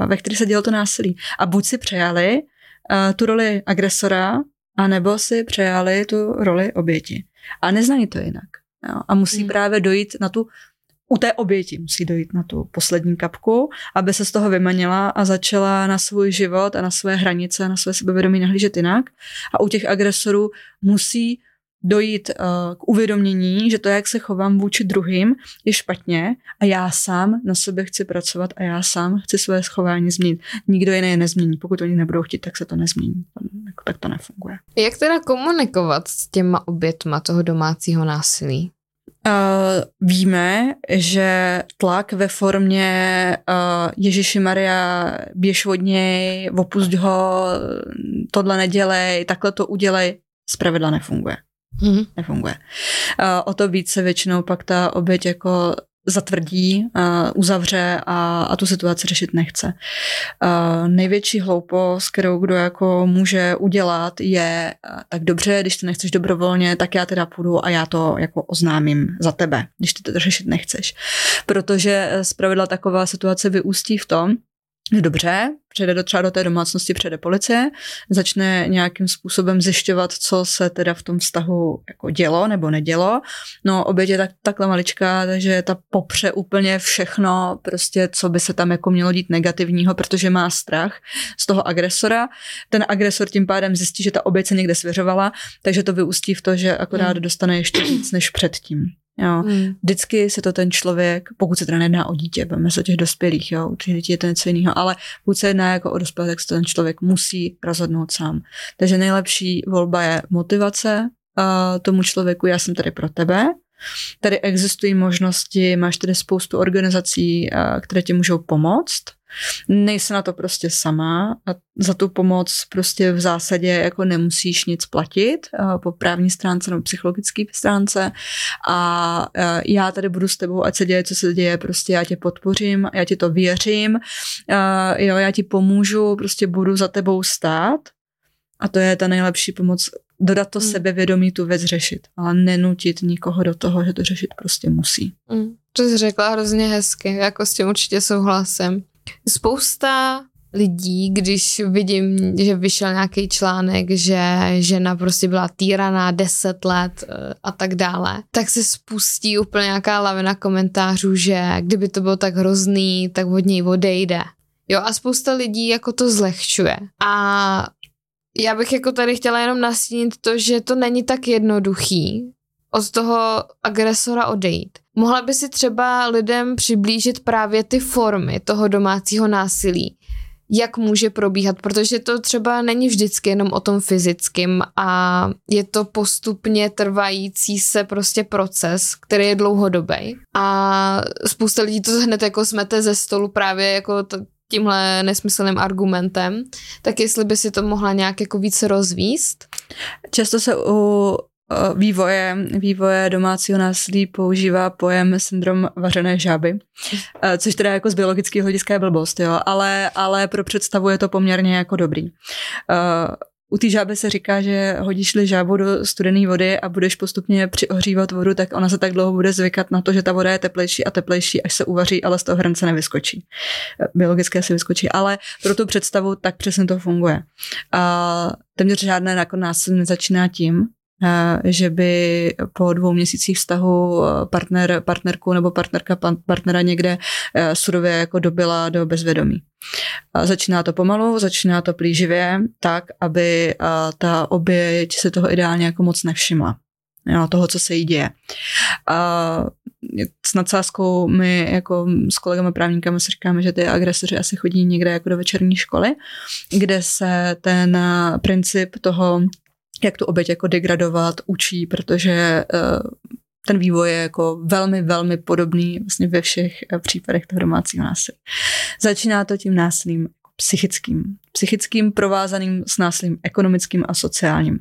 ve které se dělo to násilí. A buď si přejali tu roli agresora, a nebo si přejali tu roli oběti. A neznají to jinak. Jo? A musí hmm. právě dojít na tu u té oběti musí dojít na tu poslední kapku, aby se z toho vymanila a začala na svůj život a na své hranice, na své sebevědomí nahlížet jinak. A u těch agresorů musí dojít uh, k uvědomění, že to, jak se chovám vůči druhým, je špatně a já sám na sebe chci pracovat a já sám chci své schování změnit. Nikdo jiný je nezmění. Pokud oni nebudou chtít, tak se to nezmění. Jako tak to nefunguje. Jak teda komunikovat s těma obětma toho domácího násilí? Uh, víme, že tlak ve formě uh, Ježíši Maria, běž od něj, opust ho, tohle nedělej, takhle to udělej, zpravidla nefunguje. Mm-hmm. Nefunguje. Uh, o to více většinou pak ta oběť jako zatvrdí, uh, uzavře a, a tu situaci řešit nechce. Uh, největší hloupost, kterou kdo jako může udělat, je tak dobře, když ty nechceš dobrovolně, tak já teda půjdu a já to jako oznámím za tebe, když ty to řešit nechceš. Protože zpravidla taková situace vyústí v tom, Dobře, přijde do třeba do té domácnosti, přijde policie, začne nějakým způsobem zjišťovat, co se teda v tom vztahu jako dělo nebo nedělo. No, oběť je tak, takhle maličká, takže ta popře úplně všechno, prostě, co by se tam jako mělo dít negativního, protože má strach z toho agresora. Ten agresor tím pádem zjistí, že ta oběť se někde svěřovala, takže to vyústí v to, že akorát hmm. dostane ještě víc než předtím. Jo. Mm. Vždycky se to ten člověk, pokud se teda nedá o dítě, bavíme se o těch dospělých, jo, u těch dětí je to něco jiného, ale pokud se jedná jako o dospělé, tak se ten člověk musí rozhodnout sám. Takže nejlepší volba je motivace uh, tomu člověku, já jsem tady pro tebe, Tady existují možnosti, máš tady spoustu organizací, které ti můžou pomoct. Nejsi na to prostě sama a za tu pomoc prostě v zásadě jako nemusíš nic platit po právní stránce nebo psychologické stránce a já tady budu s tebou, ať se děje, co se děje, prostě já tě podpořím, já ti to věřím, jo, já ti pomůžu, prostě budu za tebou stát a to je ta nejlepší pomoc, dodat to hmm. sebevědomí tu věc řešit, ale nenutit nikoho do toho, že to řešit prostě musí. Hmm. To jsi řekla hrozně hezky, jako s tím určitě souhlasím. Spousta lidí, když vidím, že vyšel nějaký článek, že žena prostě byla týraná 10 let eh, a tak dále, tak se spustí úplně nějaká lavina komentářů, že kdyby to bylo tak hrozný, tak od něj odejde. Jo, a spousta lidí jako to zlehčuje. A já bych jako tady chtěla jenom nastínit to, že to není tak jednoduchý od toho agresora odejít. Mohla by si třeba lidem přiblížit právě ty formy toho domácího násilí, jak může probíhat, protože to třeba není vždycky jenom o tom fyzickém a je to postupně trvající se prostě proces, který je dlouhodobý a spousta lidí to hned jako smete ze stolu právě jako t- tímhle nesmyslným argumentem, tak jestli by si to mohla nějak jako více rozvíst? Často se u vývoje, vývoje domácího násilí používá pojem syndrom vařené žáby, což teda jako z biologického hlediska je blbost, jo, ale, ale pro představu je to poměrně jako dobrý. U té žáby se říká, že hodíš-li žábu do studené vody a budeš postupně přiohřívat vodu, tak ona se tak dlouho bude zvykat na to, že ta voda je teplejší a teplejší, až se uvaří, ale z toho hrnce nevyskočí. Biologické se vyskočí, ale pro tu představu tak přesně to funguje. A téměř žádné násilí nezačíná tím, že by po dvou měsících vztahu partner, partnerku nebo partnerka partnera někde surově jako dobila do bezvědomí. Začíná to pomalu, začíná to plíživě, tak, aby ta oběť se toho ideálně jako moc nevšimla jo, toho, co se jí děje. A s nadsázkou my jako s kolegama právníkami si říkáme, že ty agresoři asi chodí někde jako do večerní školy, kde se ten princip toho, jak tu oběť jako degradovat, učí, protože eh, ten vývoj je jako velmi, velmi podobný vlastně ve všech případech toho domácího násilí. Začíná to tím násilím psychickým. Psychickým provázaným s násilím ekonomickým a sociálním.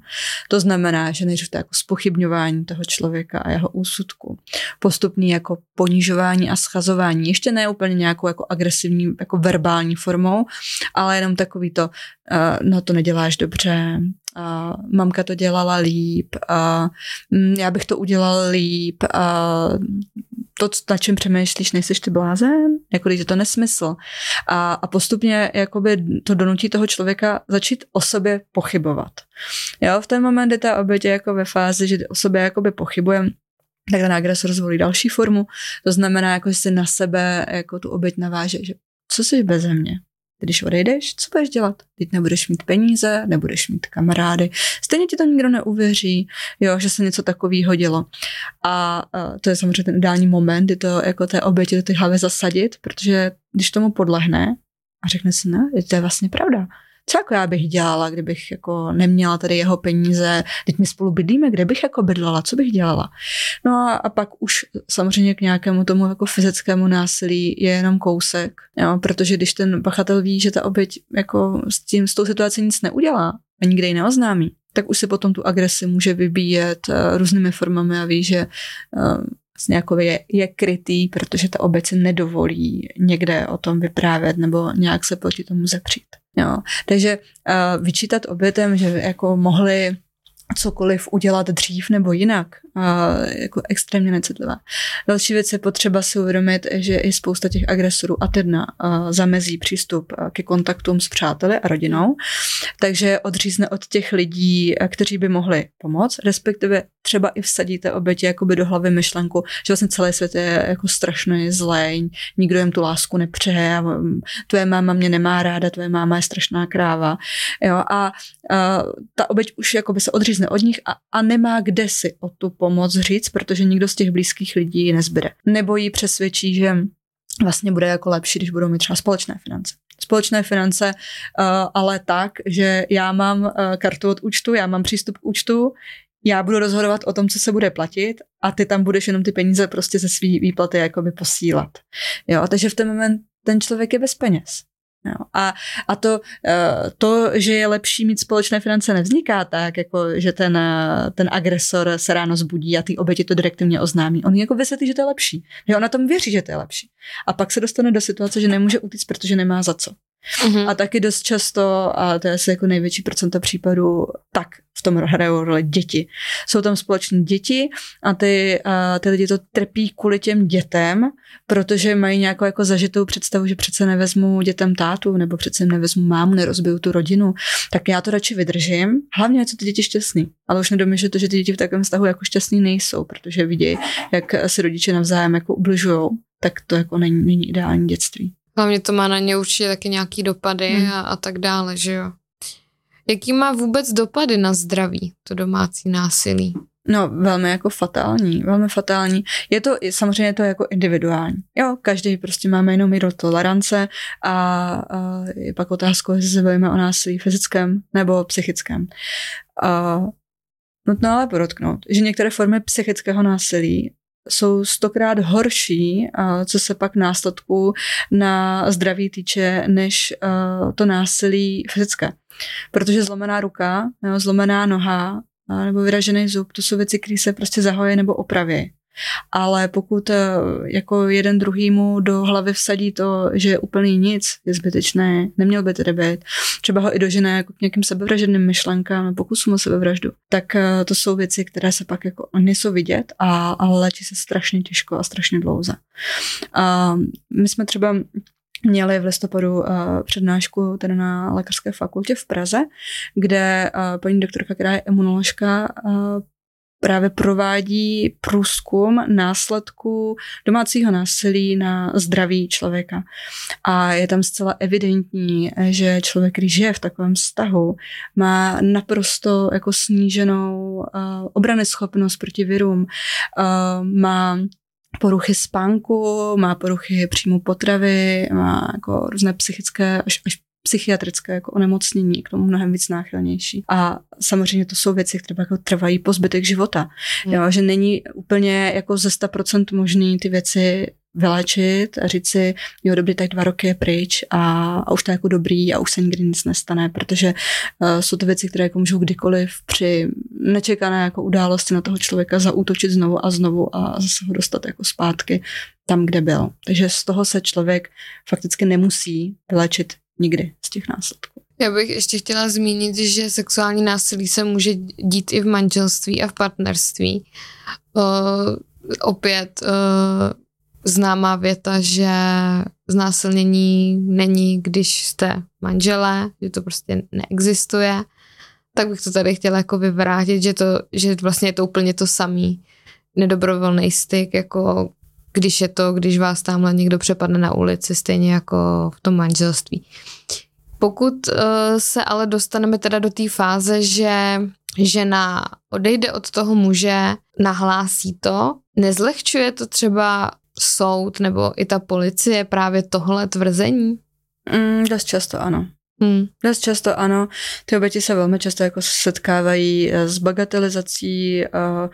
To znamená, že než to jako spochybňování toho člověka a jeho úsudku. Postupný jako ponižování a schazování. Ještě ne úplně nějakou jako agresivní, jako verbální formou, ale jenom takový to, uh, no to neděláš dobře, a mamka to dělala líp, mm, já bych to udělal líp, a to, na čem přemýšlíš, nejsiš ty blázen, jako když je to nesmysl. A, a postupně jakoby to donutí toho člověka začít o sobě pochybovat. Jo, v ten moment, kdy ta oběť je jako ve fázi, že o sobě jakoby pochybujeme, tak ten agresor zvolí další formu. To znamená, jako že si na sebe jako tu oběť naváže, že co jsi bez mě? Když odejdeš, co budeš dělat? Teď nebudeš mít peníze, nebudeš mít kamarády, stejně ti to nikdo neuvěří, jo, že se něco takového dělo. A, to je samozřejmě ten ideální moment, kdy to jako té oběti do ty hlavy zasadit, protože když tomu podlehne a řekne si, ne, to je vlastně pravda co jako já bych dělala, kdybych jako neměla tady jeho peníze, teď my spolu bydlíme, kde bych jako bydlela, co bych dělala. No a, a pak už samozřejmě k nějakému tomu jako fyzickému násilí je jenom kousek, jo, protože když ten pachatel ví, že ta oběť jako s, tím, s tou situací nic neudělá a nikde ji neoznámí, tak už si potom tu agresi může vybíjet uh, různými formami a ví, že uh, vlastně jako je, je krytý, protože ta obec nedovolí někde o tom vyprávět nebo nějak se proti tomu zepřít. Jo. Takže uh, vyčítat obětem, že jako mohli cokoliv udělat dřív nebo jinak, a jako extrémně necitlivé. Další věc je potřeba si uvědomit, že i spousta těch agresorů a teda zamezí přístup ke kontaktům s přáteli a rodinou, takže odřízne od těch lidí, kteří by mohli pomoct, respektive třeba i vsadíte oběti jakoby do hlavy myšlenku, že vlastně celý svět je jako strašný zlej, nikdo jim tu lásku nepřeje, tvoje máma mě nemá ráda, tvoje máma je strašná kráva. Jo, a, ta oběť už jakoby se odřízne od nich a, a nemá kde si o tu pomoc říct, protože nikdo z těch blízkých lidí nezbyde. Nebo ji přesvědčí, že vlastně bude jako lepší, když budou mít třeba společné finance společné finance, uh, ale tak, že já mám uh, kartu od účtu, já mám přístup k účtu, já budu rozhodovat o tom, co se bude platit a ty tam budeš jenom ty peníze prostě ze svý výplaty jakoby posílat. Jo, takže v ten moment ten člověk je bez peněz. Jo. A, a to, eh, to, že je lepší mít společné finance, nevzniká tak, jako že ten, eh, ten agresor se ráno zbudí a ty oběti to direktivně oznámí. On jako vysvětlí, že to je lepší. Že on na tom věří, že to je lepší. A pak se dostane do situace, že nemůže utíct, protože nemá za co. Mm-hmm. A taky dost často, a to je asi jako největší procento případů, tak v tom hrajou roli děti. Jsou tam společní děti a ty, a ty lidi to trpí kvůli těm dětem, protože mají nějakou jako zažitou představu, že přece nevezmu dětem tátu, nebo přece nevezmu mámu, nerozbiju tu rodinu, tak já to radši vydržím. Hlavně co ty děti šťastný. Ale už nedomýšlím to, že ty děti v takovém vztahu jako šťastný nejsou, protože vidí, jak si rodiče navzájem jako ubližují, tak to jako není, není ideální dětství. Hlavně to má na ně určitě taky nějaký dopady hmm. a, a tak dále, že jo. Jaký má vůbec dopady na zdraví to domácí násilí? No, velmi jako fatální, velmi fatální. Je to samozřejmě to jako individuální. Jo, každý prostě máme jenom míru tolerance a, a je pak otázka, jestli se bavíme o násilí fyzickém nebo psychickém. A, nutno ale podotknout, že některé formy psychického násilí jsou stokrát horší, co se pak následku na zdraví týče, než to násilí fyzické. Protože zlomená ruka, zlomená noha nebo vyražený zub, to jsou věci, které se prostě zahojí nebo opraví ale pokud eh, jako jeden druhýmu do hlavy vsadí to, že úplný nic je zbytečné, neměl by tedy být, třeba ho i dožené jako k nějakým sebevražedným myšlenkám, pokusům o sebevraždu, tak eh, to jsou věci, které se pak jako nejsou vidět a, a léčí se strašně těžko a strašně dlouze. A my jsme třeba měli v listopadu uh, přednášku tedy na lékařské fakultě v Praze, kde uh, paní doktorka, která je imunoložka, uh, právě provádí průzkum následků domácího násilí na zdraví člověka. A je tam zcela evidentní, že člověk, když žije v takovém vztahu, má naprosto jako sníženou uh, obrany schopnost proti virům, uh, má poruchy spánku, má poruchy příjmu potravy, má jako různé psychické až, až psychiatrické jako onemocnění, k tomu mnohem víc náchylnější. A samozřejmě to jsou věci, které jako trvají po zbytek života. Hmm. Jo, že není úplně jako ze 100% možný ty věci vyléčit a říct si, jo dobrý, tak dva roky je pryč a, a už to je jako dobrý a už se nikdy nic nestane, protože uh, jsou to věci, které jako můžou kdykoliv při nečekané jako události na toho člověka zaútočit znovu a znovu a zase ho dostat jako zpátky tam, kde byl. Takže z toho se člověk fakticky nemusí vylečit nikdy z těch následků. Já bych ještě chtěla zmínit, že sexuální násilí se může dít i v manželství a v partnerství. Uh, opět uh, známá věta, že znásilnění není, když jste manželé, že to prostě neexistuje, tak bych to tady chtěla jako vyvrátit, že, to, že vlastně je to úplně to samý nedobrovolný styk, jako když je to, když vás tamhle někdo přepadne na ulici, stejně jako v tom manželství. Pokud uh, se ale dostaneme teda do té fáze, že žena odejde od toho muže, nahlásí to, nezlehčuje to třeba soud nebo i ta policie právě tohle tvrzení? Mm, dost často ano. Hmm. Dost často ano. Ty oběti se velmi často jako setkávají eh, s bagatelizací, uh,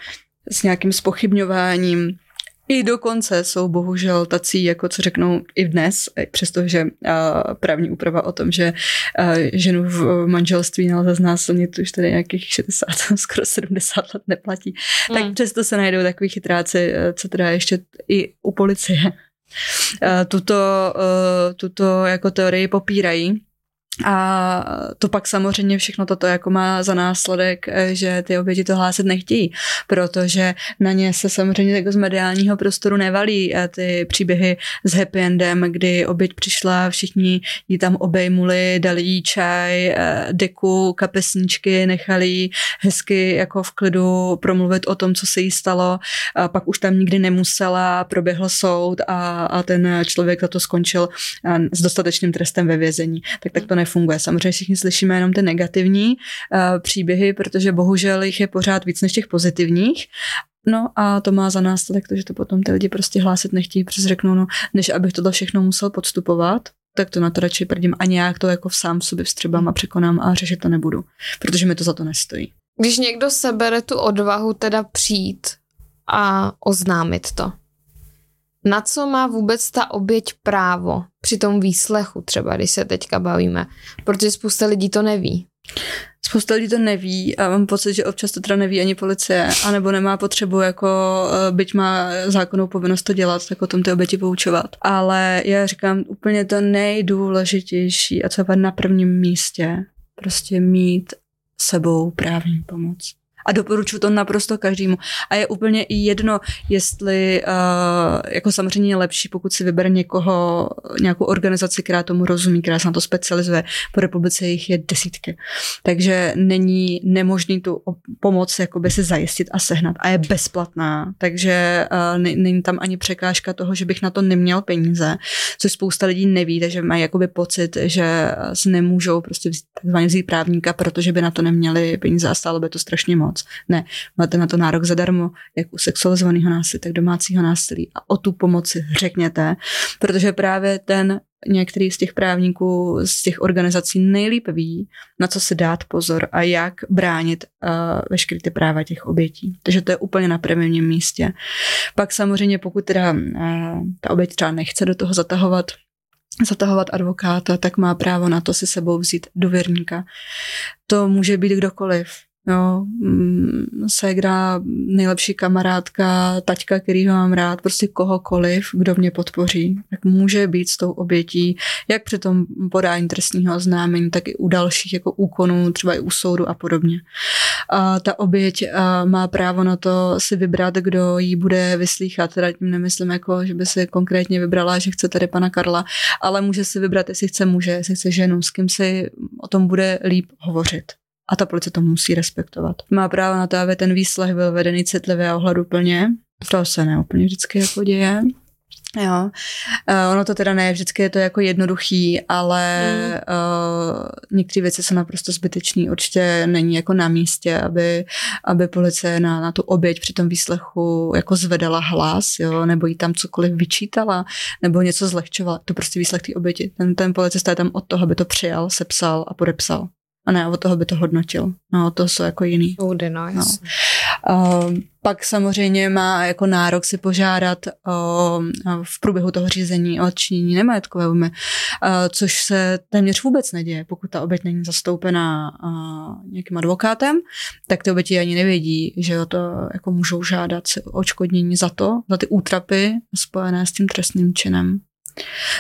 s nějakým spochybňováním i dokonce jsou bohužel tací, jako co řeknou i dnes, přestože uh, právní úprava o tom, že uh, ženu v manželství nelze znásilnit už tady nějakých 60, skoro 70 let neplatí, hmm. tak přesto se najdou takový chytráci, co teda ještě i u policie tuto, tuto jako teorii popírají a to pak samozřejmě všechno toto jako má za následek, eh, že ty oběti to hlásit nechtějí, protože na ně se samozřejmě jako z mediálního prostoru nevalí eh, ty příběhy s happy endem, kdy oběť přišla, všichni ji tam obejmuli, dali jí čaj, eh, deku, kapesničky, nechali jí hezky jako v klidu promluvit o tom, co se jí stalo, a pak už tam nikdy nemusela, proběhl soud a, a ten člověk za to skončil s dostatečným trestem ve vězení. Tak tak to ne nefunguje. Samozřejmě všichni slyšíme jenom ty negativní uh, příběhy, protože bohužel jich je pořád víc než těch pozitivních. No a to má za následek to, že to potom ty lidi prostě hlásit nechtějí, protože řeknou, no, než abych tohle všechno musel podstupovat, tak to na to radši prdím a nějak to jako v sám v sobě vstřebám a překonám a řešit to nebudu, protože mi to za to nestojí. Když někdo sebere tu odvahu teda přijít a oznámit to, na co má vůbec ta oběť právo při tom výslechu třeba, když se teďka bavíme, protože spousta lidí to neví. Spousta lidí to neví a mám pocit, že občas to teda neví ani policie, anebo nemá potřebu, jako eh, byť má zákonnou povinnost to dělat, tak o tom ty oběti poučovat. Ale já říkám úplně to nejdůležitější a co je na prvním místě, prostě mít sebou právní pomoc a doporučuji to naprosto každému. A je úplně i jedno, jestli uh, jako samozřejmě je lepší, pokud si vybere někoho, nějakou organizaci, která tomu rozumí, která se na to specializuje. Po republice jich je desítky. Takže není nemožný tu pomoc jakoby si zajistit a sehnat. A je bezplatná. Takže uh, není tam ani překážka toho, že bych na to neměl peníze, což spousta lidí neví, takže mají jakoby pocit, že si nemůžou prostě vzít, takzvaně vzít právníka, protože by na to neměli peníze a stálo by to strašně moc. Ne, máte na to nárok zadarmo, jak u sexualizovaného násilí, tak domácího násilí. A o tu pomoci řekněte, protože právě ten některý z těch právníků, z těch organizací nejlíp ví, na co se dát pozor a jak bránit uh, veškeré ty práva těch obětí. Takže to je úplně na prvním místě. Pak samozřejmě, pokud teda uh, ta oběť třeba nechce do toho zatahovat zatahovat advokáta, tak má právo na to si sebou vzít důvěrníka. To může být kdokoliv. Jo, mm, ségra, nejlepší kamarádka, taťka, který ho mám rád, prostě kohokoliv, kdo mě podpoří, tak může být s tou obětí, jak při tom podání trestního oznámení, tak i u dalších jako úkonů, třeba i u soudu a podobně. A ta oběť a má právo na to si vybrat, kdo jí bude vyslýchat, teda tím nemyslím jako, že by si konkrétně vybrala, že chce tady pana Karla, ale může si vybrat, jestli chce muže, jestli chce ženu, s kým si o tom bude líp hovořit a ta policie to musí respektovat. Má právo na to, aby ten výslech byl vedený citlivě a ohleduplně. To se neúplně vždycky jako děje. Jo, uh, ono to teda ne, vždycky je to jako jednoduchý, ale mm. uh, některé věci jsou naprosto zbytečné. Určitě není jako na místě, aby, aby policie na, na tu oběť při tom výslechu jako zvedala hlas, jo, nebo jí tam cokoliv vyčítala, nebo něco zlehčovala. To prostě výslech té oběti. Ten, ten policista je tam od toho, aby to přijal, sepsal a podepsal a ne od toho by to hodnotil. No, to jsou jako jiný. Soudy, no, no. Uh, pak samozřejmě má jako nárok si požádat uh, v průběhu toho řízení o odčinění nemajetkové uh, což se téměř vůbec neděje, pokud ta oběť není zastoupená uh, nějakým advokátem, tak ty oběti ani nevědí, že o to jako můžou žádat očkodnění za to, za ty útrapy spojené s tím trestným činem.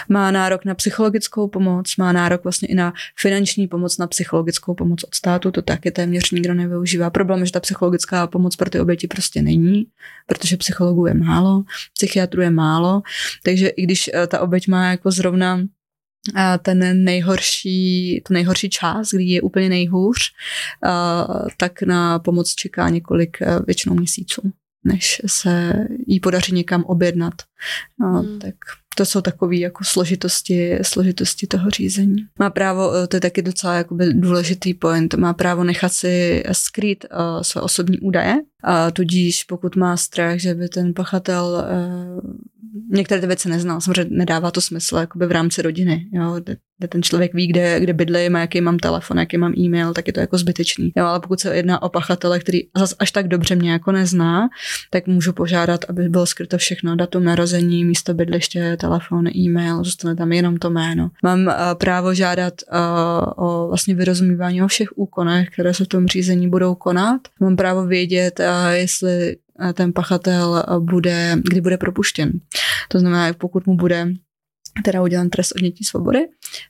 Má nárok na psychologickou pomoc, má nárok vlastně i na finanční pomoc, na psychologickou pomoc od státu, to taky téměř nikdo nevyužívá. Problém je, že ta psychologická pomoc pro ty oběti prostě není, protože psychologů je málo, psychiatrů je málo, takže i když eh, ta oběť má jako zrovna eh, ten nejhorší, tu nejhorší část, kdy je úplně nejhůř, eh, tak na pomoc čeká několik většinou měsíců, než se jí podaří někam objednat. Hmm. Tak to jsou takové jako složitosti, složitosti toho řízení. Má právo, eh, to je taky docela jakoby důležitý point, má právo nechat si skrýt uh, své osobní údaje, a tudíž pokud má strach, že by ten pachatel uh, některé ty věci neznal. Samozřejmě nedává to smysl jakoby v rámci rodiny, jo, kde, ten člověk ví, kde, kde bydlím a jaký mám telefon, jaký mám e-mail, tak je to jako zbytečný. Jo, ale pokud se jedná o pachatele, který zas až tak dobře mě jako nezná, tak můžu požádat, aby bylo skryto všechno, datum narození, místo bydliště, telefon, e-mail, zůstane tam jenom to jméno. Mám uh, právo žádat uh, o vlastně vyrozumívání o všech úkonech, které se v tom řízení budou konat. Mám právo vědět, uh, jestli ten pachatel bude, kdy bude propuštěn. To znamená, pokud mu bude teda udělan trest odnětí svobody,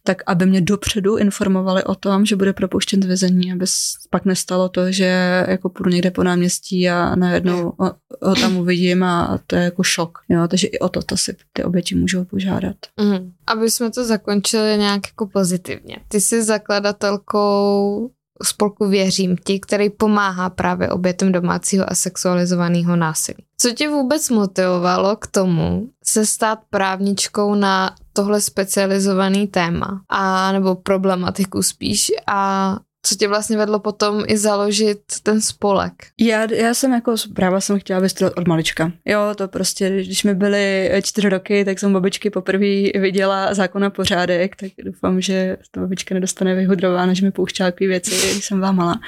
tak aby mě dopředu informovali o tom, že bude propuštěn z vězení, aby pak nestalo to, že jako půjdu někde po náměstí a najednou ho, ho tam uvidím a to je jako šok. Jo, takže i o to, to si ty oběti můžou požádat. Mm. Aby jsme to zakončili nějak jako pozitivně. Ty jsi zakladatelkou spolku Věřím ti, který pomáhá právě obětem domácího a sexualizovaného násilí. Co tě vůbec motivovalo k tomu se stát právničkou na tohle specializovaný téma a nebo problematiku spíš a co tě vlastně vedlo potom i založit ten spolek? Já, já jsem jako práva jsem chtěla vystudovat od malička. Jo, to prostě, když mi byly čtyři roky, tak jsem babičky poprvé viděla zákona pořádek, tak doufám, že ta babička nedostane vyhudrována, že mi pouštěla takové věci, když jsem vám malá.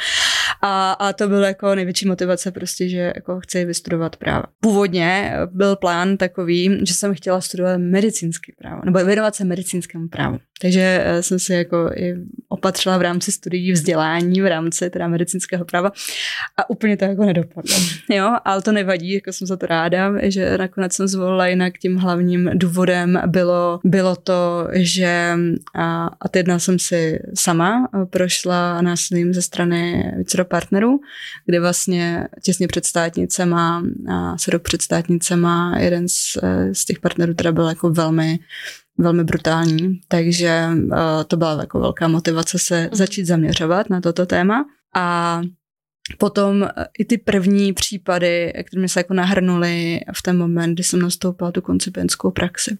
A, a to bylo jako největší motivace prostě, že jako chci vystudovat práva. Původně byl plán takový, že jsem chtěla studovat medicínský právo, nebo věnovat se medicínskému právu. Takže eh, jsem si jako i opatřila v rámci studií vzdělání v rámci teda medicínského práva a úplně to jako nedopadlo. Jo, ale to nevadí, jako jsem za to ráda, že nakonec jsem zvolila jinak tím hlavním důvodem bylo, bylo to, že a, a jedna jsem si sama prošla násilím ze strany více partnerů, kde vlastně těsně před státnicema a se rok před státnicema jeden z, z těch partnerů teda byl jako velmi velmi brutální, takže uh, to byla jako velká motivace se mhm. začít zaměřovat na toto téma a Potom eh, i ty první případy, které mi se jako nahrnuly v ten moment, kdy jsem nastoupila tu koncipientskou praxi.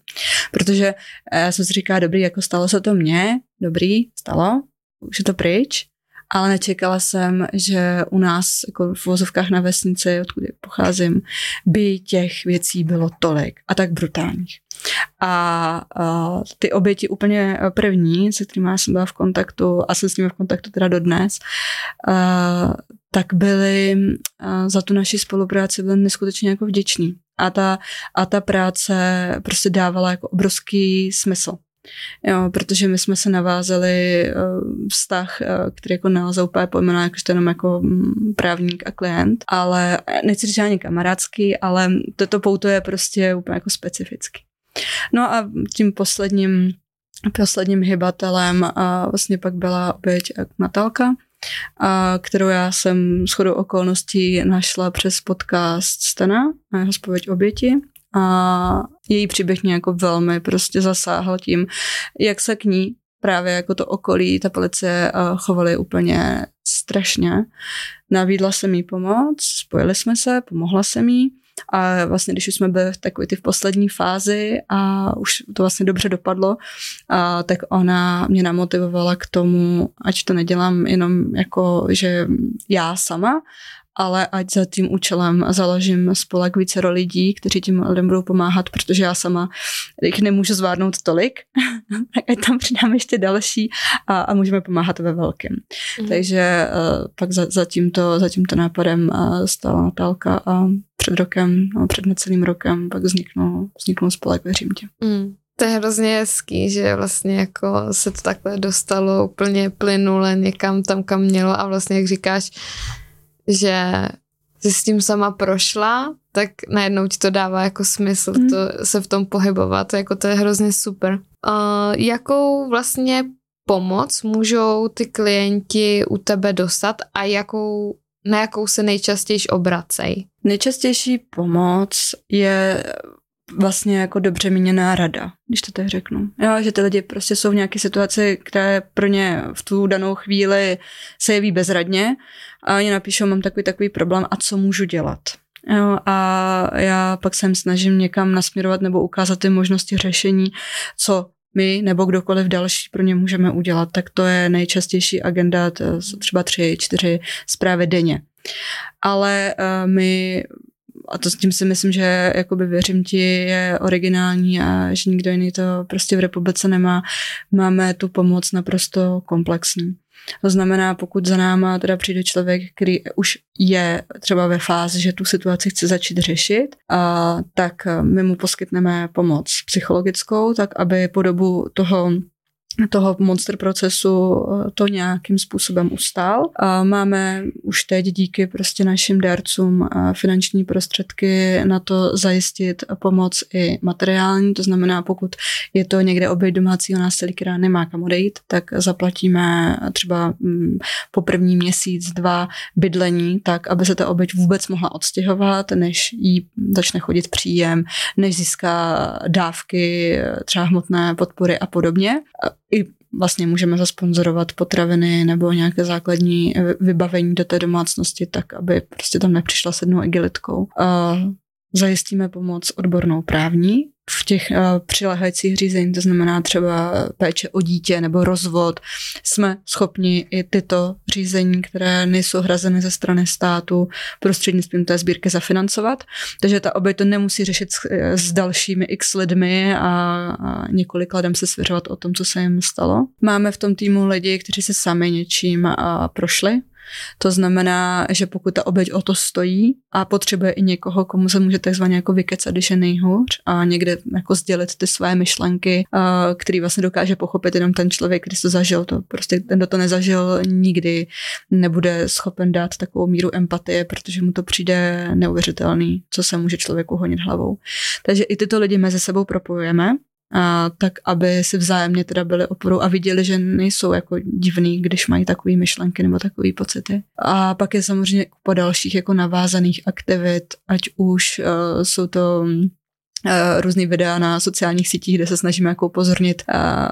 Protože eh, já jsem si říkala, dobrý, jako stalo se to mně, dobrý, stalo, už je to pryč, ale nečekala jsem, že u nás jako v vozovkách na vesnici, odkud pocházím, by těch věcí bylo tolik a tak brutálních. A, a ty oběti úplně první, se kterými jsem byla v kontaktu a jsem s nimi v kontaktu teda dodnes, a, tak byli a za tu naši spolupráci byli neskutečně jako vděční. A ta, a ta práce prostě dávala jako obrovský smysl. Jo, protože my jsme se navázali uh, vztah, uh, který jako nelze úplně pojmenovat jako jenom jako um, právník a klient, ale nechci říct ani kamarádský, ale toto pouto je prostě úplně jako specifický. No a tím posledním posledním hybatelem a vlastně pak byla oběť Natálka, a kterou já jsem s chodou okolností našla přes podcast Stena, na jeho spověď oběti a její příběh mě jako velmi prostě zasáhl tím, jak se k ní právě jako to okolí, ta policie chovali úplně strašně. Navídla jsem jí pomoc, spojili jsme se, pomohla jsem jí a vlastně, když už jsme byli v takové ty v poslední fázi a už to vlastně dobře dopadlo, a, tak ona mě namotivovala k tomu, ať to nedělám jenom jako, že já sama, ale ať za tím účelem založím spolek více lidí, kteří tím lidem budou pomáhat, protože já sama jich nemůžu zvládnout tolik, tak ať tam přidám ještě další a, a můžeme pomáhat ve velkém. Mm. Takže uh, pak za, za, tímto, za tímto nápadem uh, stala Natálka a před rokem, no, před necelým rokem pak vzniknul, vzniknul spolek Věřím tě. Mm. To je hrozně hezký, že vlastně jako se to takhle dostalo úplně plynule někam tam, kam mělo a vlastně, jak říkáš, že jsi s tím sama prošla, tak najednou ti to dává jako smysl mm. to, se v tom pohybovat, jako to je hrozně super. Uh, jakou vlastně pomoc můžou ty klienti u tebe dostat a jakou, na jakou se nejčastěji obracej? Nejčastější pomoc je vlastně jako dobře míněná rada, když to tak řeknu. Jo, že ty lidi prostě jsou v nějaké situaci, které pro ně v tu danou chvíli se jeví bezradně a oni napíšou, mám takový takový problém a co můžu dělat. Jo, a já pak se snažím někam nasměrovat nebo ukázat ty možnosti řešení, co my nebo kdokoliv další pro ně můžeme udělat. Tak to je nejčastější agenda, třeba tři, čtyři zprávy denně. Ale uh, my a to s tím si myslím, že jakoby věřím ti je originální a že nikdo jiný to prostě v republice nemá. Máme tu pomoc naprosto komplexní. To znamená, pokud za náma teda přijde člověk, který už je třeba ve fázi, že tu situaci chce začít řešit, a, tak my mu poskytneme pomoc psychologickou, tak aby po dobu toho toho monster procesu eh, to nějakým způsobem ustál. A máme už teď díky prostě našim dárcům eh, finanční prostředky na to zajistit pomoc i materiální, to znamená, pokud je to někde oběť domácího násilí, která nemá kam odejít, tak zaplatíme třeba mm, po první měsíc, dva bydlení, tak aby se ta oběť vůbec mohla odstěhovat, než jí začne chodit příjem, než získá dávky, třeba hmotné podpory a podobně i vlastně můžeme zasponzorovat potraviny nebo nějaké základní vybavení do té domácnosti tak, aby prostě tam nepřišla s jednou igelitkou. Zajistíme pomoc odbornou právní, v těch uh, přilehajících řízení, to znamená třeba péče o dítě nebo rozvod, jsme schopni i tyto řízení, které nejsou hrazeny ze strany státu, prostřednictvím té sbírky zafinancovat. Takže ta oběť to nemusí řešit s, s dalšími x lidmi a, a několik lidem se svěřovat o tom, co se jim stalo. Máme v tom týmu lidi, kteří se sami něčím a prošli, to znamená, že pokud ta oběť o to stojí a potřebuje i někoho, komu se může takzvaně jako vykecat, když je nejhůř a někde jako sdělit ty své myšlenky, který vlastně dokáže pochopit jenom ten člověk, když to zažil. To prostě ten, kdo to nezažil, nikdy nebude schopen dát takovou míru empatie, protože mu to přijde neuvěřitelný, co se může člověku honit hlavou. Takže i tyto lidi mezi sebou propojujeme a, tak aby si vzájemně teda byli oporou a viděli, že nejsou jako divný, když mají takové myšlenky nebo takové pocity. A pak je samozřejmě po dalších jako navázaných aktivit, ať už uh, jsou to uh, různý videa na sociálních sítích, kde se snažíme jako upozornit uh,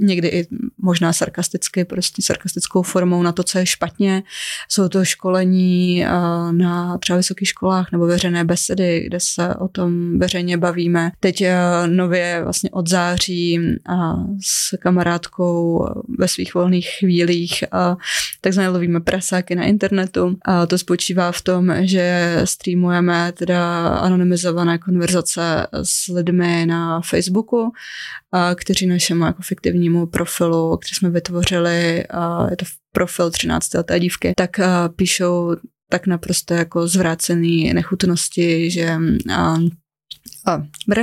někdy i možná sarkasticky, prostě sarkastickou formou na to, co je špatně. Jsou to školení na třeba vysokých školách nebo veřejné besedy, kde se o tom veřejně bavíme. Teď nově vlastně od září a s kamarádkou ve svých volných chvílích takzvané lovíme prasáky na internetu. A to spočívá v tom, že streamujeme teda anonymizované konverzace s lidmi na Facebooku, kteří našemu jako fiktivnímu profilu, který jsme vytvořili, je to profil 13 leté dívky, tak píšou tak naprosto jako zvrácený nechutnosti, že a, a, br.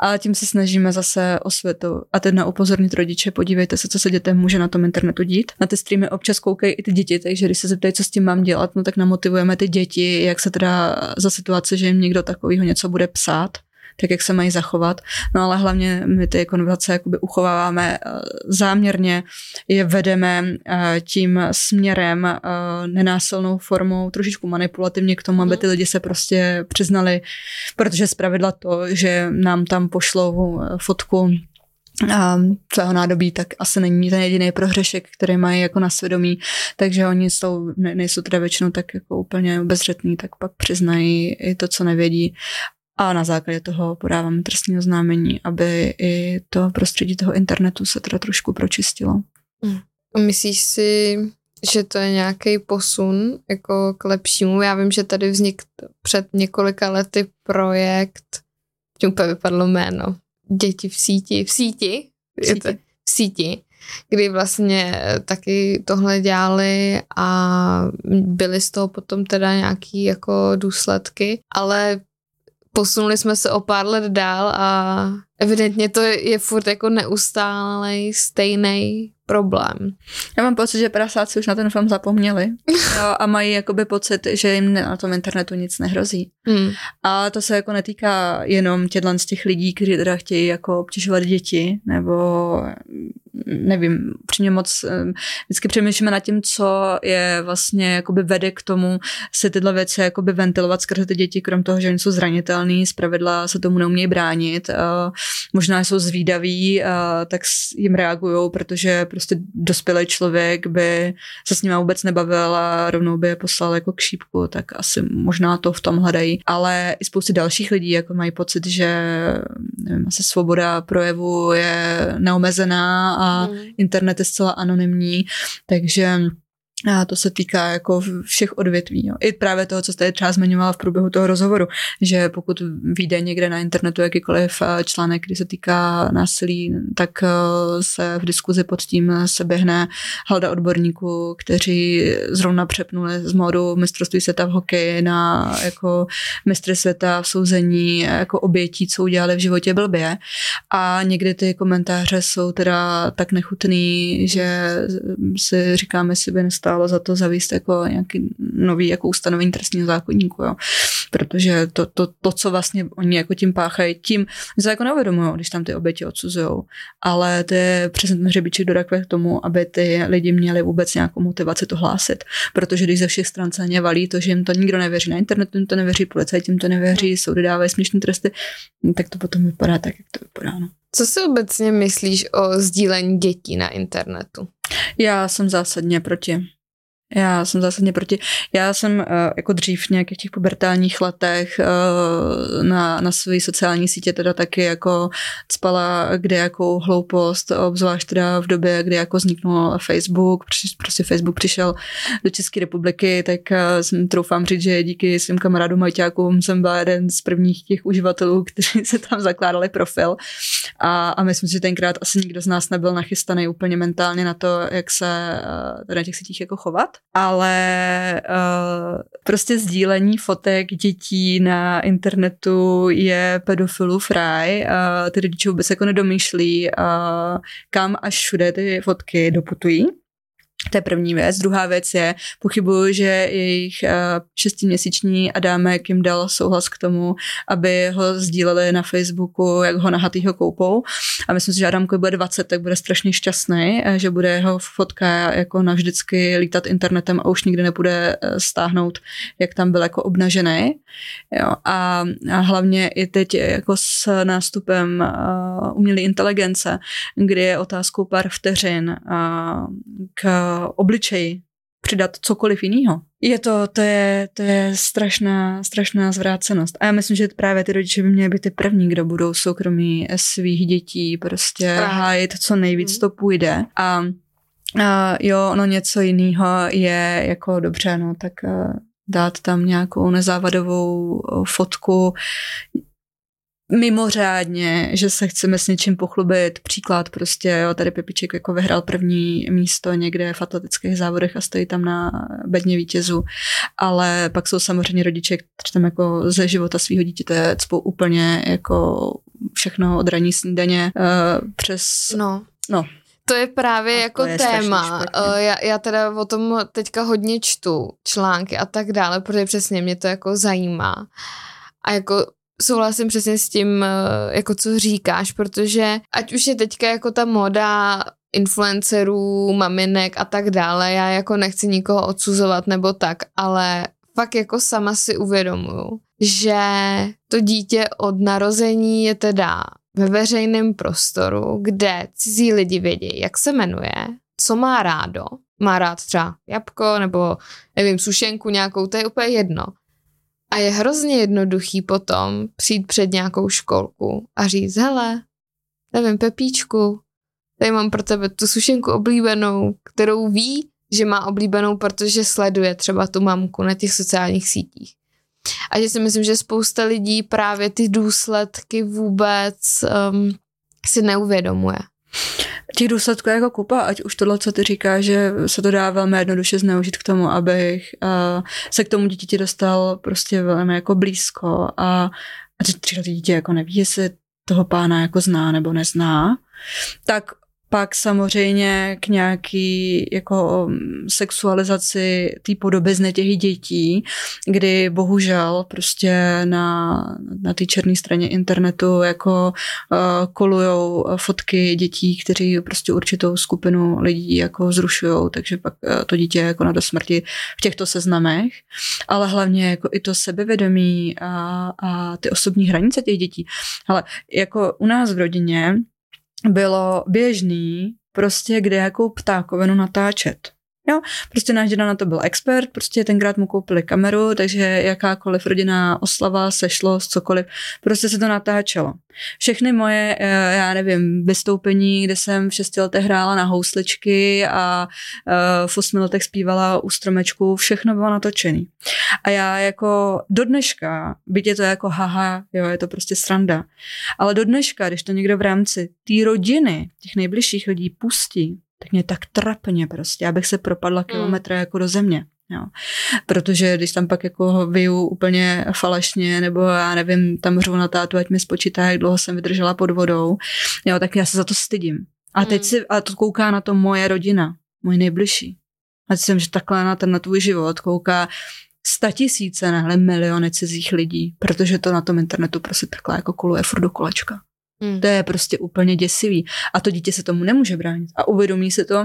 A tím se snažíme zase o světu a teď na upozornit rodiče, podívejte se, co se dětem může na tom internetu dít. Na ty streamy občas koukají i ty děti, takže když se zeptají, co s tím mám dělat, no tak namotivujeme ty děti, jak se teda za situace, že jim někdo takovýho něco bude psát, tak jak se mají zachovat. No ale hlavně my ty konverzace jakoby uchováváme eh, záměrně, je vedeme eh, tím směrem eh, nenásilnou formou, trošičku manipulativně k tomu, aby mhm. ty lidi se prostě přiznali, protože zpravidla to, že nám tam pošlou fotku svého nádobí, tak asi není ten jediný prohřešek, který mají jako na svědomí, takže oni jsou, ne, nejsou teda většinou tak jako úplně bezřetní, tak pak přiznají i to, co nevědí a na základě toho podáváme trestní oznámení, aby i to prostředí toho internetu se teda trošku pročistilo. Hmm. Myslíš si, že to je nějaký posun jako k lepšímu? Já vím, že tady vznikl před několika lety projekt, tím úplně vypadlo jméno, děti v síti, v síti, v síti, to, v síti kdy vlastně taky tohle dělali a byly z toho potom teda nějaký jako důsledky, ale posunuli jsme se o pár let dál a evidentně to je furt jako neustálej stejný problém. Já mám pocit, že prasáci už na ten film zapomněli jo, a mají jakoby pocit, že jim na tom internetu nic nehrozí. Hmm. A to se jako netýká jenom těchto z těch lidí, kteří teda chtějí jako obtěžovat děti, nebo nevím, přímě moc vždycky přemýšlíme nad tím, co je vlastně jakoby vede k tomu se tyhle věci jakoby ventilovat skrze ty děti, krom toho, že oni jsou zranitelní, zpravidla se tomu neumějí bránit, možná jsou zvídaví, tak jim reagují, protože prostě dospělý člověk by se s nimi vůbec nebavil a rovnou by je poslal jako k šípku, tak asi možná to v tom hledají. Ale i spousty dalších lidí jako mají pocit, že nevím, asi svoboda projevu je neomezená a mm. internet je zcela anonymní, takže a to se týká jako všech odvětví. Jo. I právě toho, co jste třeba zmiňovala v průběhu toho rozhovoru, že pokud vyjde někde na internetu jakýkoliv eh, článek, který se týká násilí, tak eh, se v diskuzi pod tím se běhne halda odborníků, kteří zrovna přepnuli z modu mistrovství světa v hokeji na jako mistry světa v souzení jako obětí, co udělali v životě blbě. A někdy ty komentáře jsou teda tak nechutný, že si říkáme si, by stálo za to zavíst jako nějaký nový jako ustanovení trestního zákonníku, jo. Protože to, to, to, co vlastně oni jako tím páchají, tím se jako neuvědomují, když tam ty oběti odsuzují. Ale to je přesně ten hřebíček do rakve k tomu, aby ty lidi měli vůbec nějakou motivaci to hlásit. Protože když ze všech stran se ně valí to, že jim to nikdo nevěří na internetu, jim to nevěří, policajti jim to nevěří, soudy dávají směšné tresty, tak to potom vypadá tak, jak to vypadá. No. Co si obecně myslíš o sdílení dětí na internetu? Já jsem zásadně proti. Já jsem zásadně proti. Já jsem uh, jako dřív v nějakých těch pubertálních letech uh, na, na své sociální sítě teda taky jako spala kde jakou hloupost, obzvlášť teda v době, kdy jako vzniknul Facebook, prostě, Facebook přišel do České republiky, tak uh, jsem troufám říct, že díky svým kamarádům Majťákům jsem byla jeden z prvních těch uživatelů, kteří se tam zakládali profil a, a myslím si, že tenkrát asi nikdo z nás nebyl nachystaný úplně mentálně na to, jak se na těch sítích jako chovat ale uh, prostě sdílení fotek dětí na internetu je pedofilův ráj. Uh, ty rodiče vůbec jako nedomýšlí, uh, kam až všude ty fotky doputují. To je první věc. Druhá věc je, pochybuju, že jejich uh, šestiměsíční Adámek jim dal souhlas k tomu, aby ho sdíleli na Facebooku, jak ho nahatýho koupou. A myslím si, že Adamko bude 20, tak bude strašně šťastný, eh, že bude jeho fotka jako navždycky lítat internetem a už nikdy nebude eh, stáhnout, jak tam byl jako obnažený. Jo. A, a hlavně i teď jako s nástupem umělé inteligence, kdy je otázkou pár vteřin uh, k obličeji přidat cokoliv jiného. Je to, to je, to je strašná, strašná zvrácenost. A já myslím, že právě ty rodiče by měly být ty první, kdo budou soukromí svých dětí prostě hájit, co nejvíc mm. to půjde. A a jo, ono něco jiného je jako dobře, no, tak uh, dát tam nějakou nezávadovou fotku, mimořádně, že se chceme s něčím pochlubit. Příklad prostě, jo, tady Pepiček jako vyhrál první místo někde v atletických závodech a stojí tam na bedně vítězů. Ale pak jsou samozřejmě rodiče, kteří tam jako ze života svého dítěte cpou úplně jako všechno od ranní snídaně uh, přes... No. No, to je právě a jako je téma. Uh, já, já teda o tom teďka hodně čtu články a tak dále, protože přesně mě to jako zajímá. A jako souhlasím přesně s tím, eh, jako co říkáš, protože ať už je teďka jako ta moda influencerů, maminek a tak dále, já jako nechci nikoho odsuzovat nebo tak, ale fakt jako sama si uvědomuju, že to dítě od narození je teda ve veřejném prostoru, kde cizí lidi vědí, jak se jmenuje, co má rádo, má rád třeba jabko nebo nevím, sušenku nějakou, to je úplně jedno. A je hrozně jednoduchý potom přijít před nějakou školku a říct, hele, nevím, Pepíčku, tady mám pro tebe tu sušenku oblíbenou, kterou ví, že má oblíbenou, protože sleduje třeba tu mamku na těch sociálních sítích. A že si myslím, že spousta lidí právě ty důsledky vůbec um, si neuvědomuje. Těch důsledků jako kupa, ať už tohle, co ty říkáš, že se to dá velmi jednoduše zneužít k tomu, abych uh, se k tomu dítěti dostal prostě velmi jako blízko. A, a třeba dítě jako neví, jestli toho pána jako zná nebo nezná, tak pak samozřejmě k nějaký jako um, sexualizaci té podobizny těch dětí, kdy bohužel prostě na, na té černé straně internetu jako uh, kolujou fotky dětí, kteří prostě určitou skupinu lidí jako zrušují, takže pak uh, to dítě jako na do smrti v těchto seznamech, ale hlavně jako i to sebevědomí a, a ty osobní hranice těch dětí. Ale jako u nás v rodině bylo běžný prostě kde jakou ptákovinu natáčet. Jo, prostě náš děda na to byl expert, prostě tenkrát mu koupili kameru, takže jakákoliv rodinná oslava, sešlo, cokoliv, prostě se to natáčelo. Všechny moje, eh, já nevím, vystoupení, kde jsem v šesti letech hrála na housličky a eh, v osmi letech zpívala u stromečku, všechno bylo natočené. A já jako do dneška, byť je to jako haha, jo, je to prostě sranda, ale do dneška, když to někdo v rámci té rodiny, těch nejbližších lidí pustí, tak mě tak trapně prostě, abych se propadla kilometry mm. jako do země. Jo. Protože když tam pak jako vyju úplně falešně, nebo já nevím, tam řvu na tátu, ať mi spočítá, jak dlouho jsem vydržela pod vodou, jo, tak já se za to stydím. A teď mm. si, a to kouká na to moje rodina, můj nejbližší. A jsem, že takhle na ten na tvůj život kouká sta tisíce, nehle miliony cizích lidí, protože to na tom internetu prostě takhle jako koluje furt do kolečka. Hmm. To je prostě úplně děsivý. A to dítě se tomu nemůže bránit. A uvědomí se to,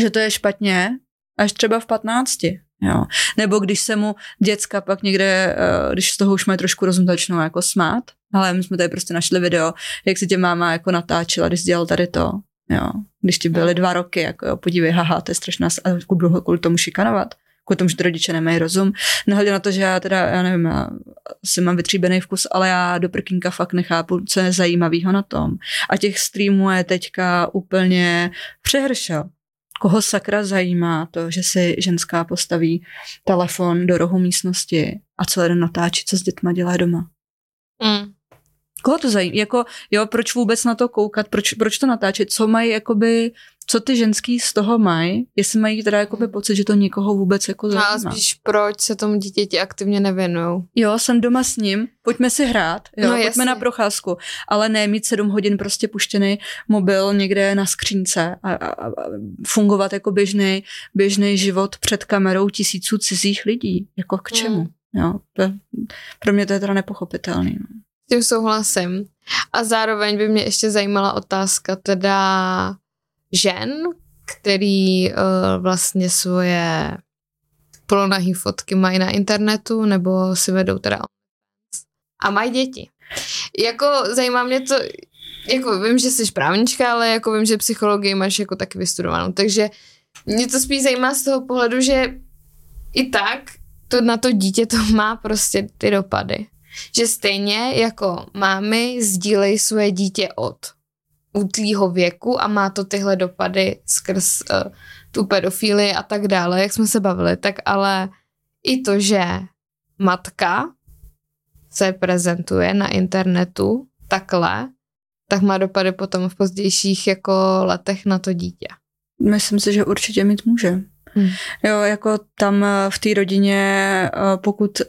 že to je špatně až třeba v 15. Jo. Nebo když se mu děcka pak někde, eh, když z toho už mají trošku rozum, začnou jako smát, ale my jsme tady prostě našli video, jak se tě máma jako natáčela, když dělal tady to, jo. Když ti byly dva roky, jako jo, podívej, haha, to je strašná, a dlouho kvůli tomu šikanovat kvůli tomu, že ty rodiče nemají rozum. Nehledě na to, že já teda, já nevím, já si mám vytříbený vkus, ale já do prkínka fakt nechápu, co je zajímavého na tom. A těch streamů je teďka úplně přehršel. Koho sakra zajímá to, že si ženská postaví telefon do rohu místnosti a celý den natáčí, co s dětma dělá doma. Mm. Koho to zajímá? Jako, jo, proč vůbec na to koukat? Proč, proč to natáčet? Co mají jakoby co ty ženský z toho mají, jestli mají teda jakoby pocit, že to někoho vůbec jako zajímá. A spíš proč se tomu dítěti aktivně nevěnují. Jo, jsem doma s ním, pojďme si hrát, jo, no, pojďme jasně. na procházku, ale ne mít sedm hodin prostě puštěný mobil někde na skřínce a, a, a fungovat jako běžný, běžný život před kamerou tisíců cizích lidí. Jako k čemu? Hmm. Jo, to, pro mě to je teda nepochopitelný. No. S tím souhlasím. A zároveň by mě ještě zajímala otázka teda žen, který uh, vlastně svoje polonahý fotky mají na internetu nebo si vedou teda a mají děti. Jako zajímá mě to, jako vím, že jsi právnička, ale jako vím, že psychologii máš jako taky vystudovanou, takže mě to spíš zajímá z toho pohledu, že i tak to na to dítě to má prostě ty dopady. Že stejně jako mámy sdílejí svoje dítě od útlýho věku a má to tyhle dopady skrz uh, tu pedofílii a tak dále, jak jsme se bavili, tak ale i to, že matka se prezentuje na internetu takhle, tak má dopady potom v pozdějších jako letech na to dítě. Myslím si, že určitě mít může. Hmm. Jo, jako tam eh, v té rodině, eh, pokud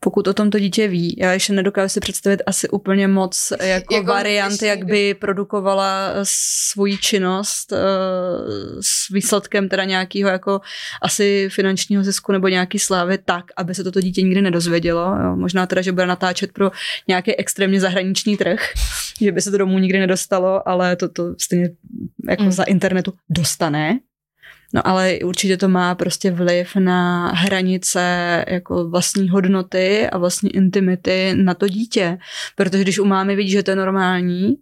pokud o tom to dítě ví. Já ještě nedokážu si představit asi úplně moc jako, jako varianty, jak by produkovala svoji činnost s výsledkem teda nějakého jako asi finančního zisku nebo nějaký slávy tak, aby se toto dítě nikdy nedozvědělo. Jo. Možná teda, že bude natáčet pro nějaký extrémně zahraniční trh, že by se to domů nikdy nedostalo, ale to, to stejně jako mm. za internetu dostane No ale určitě to má prostě vliv na hranice jako vlastní hodnoty a vlastní intimity na to dítě. Protože když u mámy vidí, že to je normální,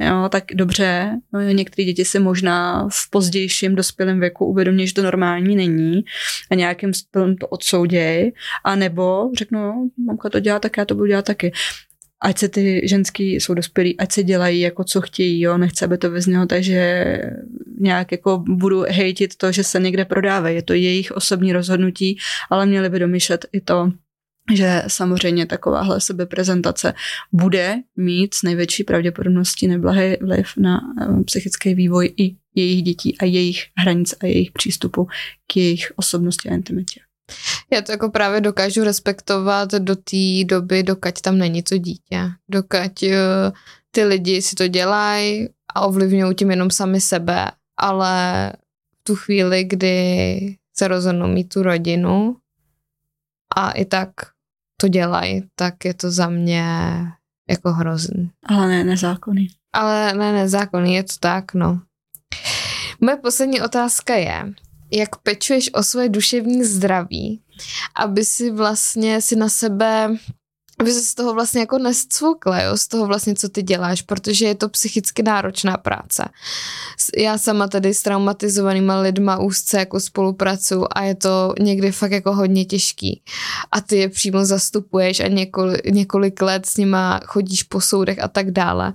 Jo, tak dobře, no, některé děti si možná v pozdějším dospělém věku uvědomí, že to normální není a nějakým způsobem to odsouděj, a nebo řeknu, no, mamka to dělá, tak já to budu dělat taky ať se ty ženský jsou dospělí, ať se dělají jako co chtějí, jo, nechce, aby to vyznělo, takže nějak jako budu hejtit to, že se někde prodávají, je to jejich osobní rozhodnutí, ale měli by domýšlet i to, že samozřejmě takováhle sebeprezentace bude mít s největší pravděpodobností neblahý vliv na eh, psychický vývoj i jejich dětí a jejich hranic a jejich přístupu k jejich osobnosti a intimitě. Já to jako právě dokážu respektovat do té doby, dokud tam není to dítě. Dokud uh, ty lidi si to dělají a ovlivňují tím jenom sami sebe, ale v tu chvíli, kdy se rozhodnou mít tu rodinu a i tak to dělají, tak je to za mě jako hrozný. Ale ne nezákonný. Ale ne nezákonný, je to tak, no. Moje poslední otázka je, jak pečuješ o svoje duševní zdraví, aby si vlastně si na sebe aby se z toho vlastně jako nescvukla, jo, z toho vlastně, co ty děláš, protože je to psychicky náročná práce. Já sama tady s traumatizovanýma lidma úzce jako spolupracuju a je to někdy fakt jako hodně těžký. A ty je přímo zastupuješ a několik, několik let s nima chodíš po soudech a tak dále.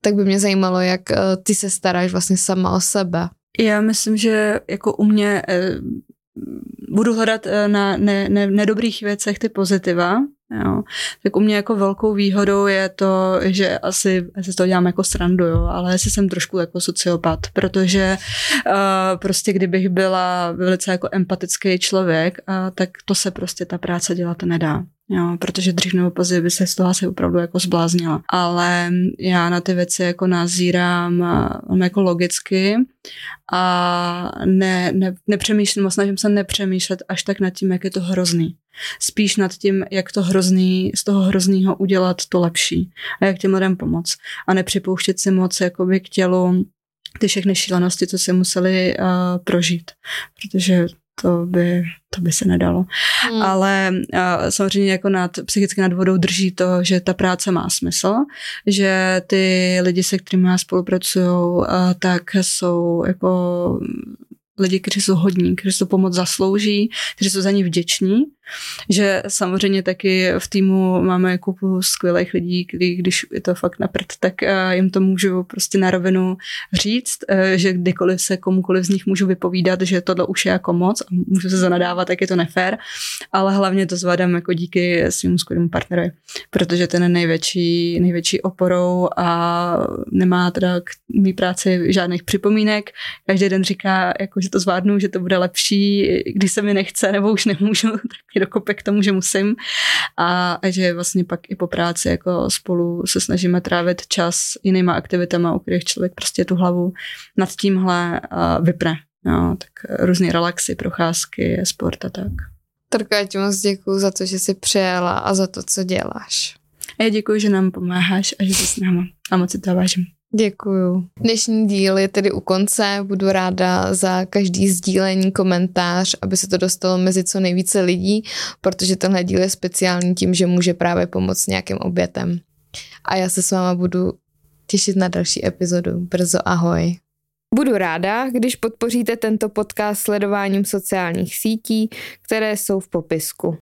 Tak by mě zajímalo, jak eh, ty se staráš vlastně sama o sebe. Já myslím, že jako u mě eh, budu hledat eh, na ne, ne, nedobrých věcech ty pozitiva, Jo. Tak u mě jako velkou výhodou je to, že asi, asi to dělám jako srandu, jo, ale asi jsem trošku jako sociopat, protože uh, prostě kdybych byla velice jako empatický člověk, uh, tak to se prostě ta práce dělat nedá. Jo, protože dřív nebo později by se z toho asi opravdu jako zbláznila. Ale já na ty věci jako nazírám jako logicky a ne, ne, nepřemýšlím, snažím se nepřemýšlet až tak nad tím, jak je to hrozný. Spíš nad tím, jak to hrozný, z toho hroznýho udělat to lepší a jak těm lidem pomoct. A nepřipouštět si moc jakoby k tělu ty všechny šílenosti, co si museli uh, prožít. Protože to by, to by se nedalo. Hmm. Ale uh, samozřejmě jako nad, psychicky nad vodou drží to, že ta práce má smysl, že ty lidi, se kterými já spolupracuju, uh, tak jsou jako lidi, kteří jsou hodní, kteří to pomoc zaslouží, kteří jsou za ní vděční že samozřejmě taky v týmu máme kupu skvělých lidí, kdy, když je to fakt na prd, tak eh, jim to můžu prostě na rovinu říct, eh, že kdykoliv se komukoliv z nich můžu vypovídat, že tohle už je jako moc a můžu se zanadávat, tak je to nefér, ale hlavně to zvládám jako díky svým skvělému partnerovi, protože ten je největší, největší oporou a nemá teda k mý práci žádných připomínek. Každý den říká, jako, že to zvládnu, že to bude lepší, když se mi nechce nebo už nemůžu, tak dokope k tomu, že musím a, a že vlastně pak i po práci jako spolu se snažíme trávit čas jinýma aktivitama, u kterých člověk prostě tu hlavu nad tímhle vypne. No, tak různé relaxy, procházky, sport a tak. Trka, ti moc děkuji za to, že jsi přijela a za to, co děláš. A já děkuji, že nám pomáháš a že jsi s náma. A moc si to vážím. Děkuju. Dnešní díl je tedy u konce. Budu ráda za každý sdílení, komentář, aby se to dostalo mezi co nejvíce lidí, protože tenhle díl je speciální tím, že může právě pomoct nějakým obětem. A já se s váma budu těšit na další epizodu. Brzo ahoj. Budu ráda, když podpoříte tento podcast sledováním sociálních sítí, které jsou v popisku.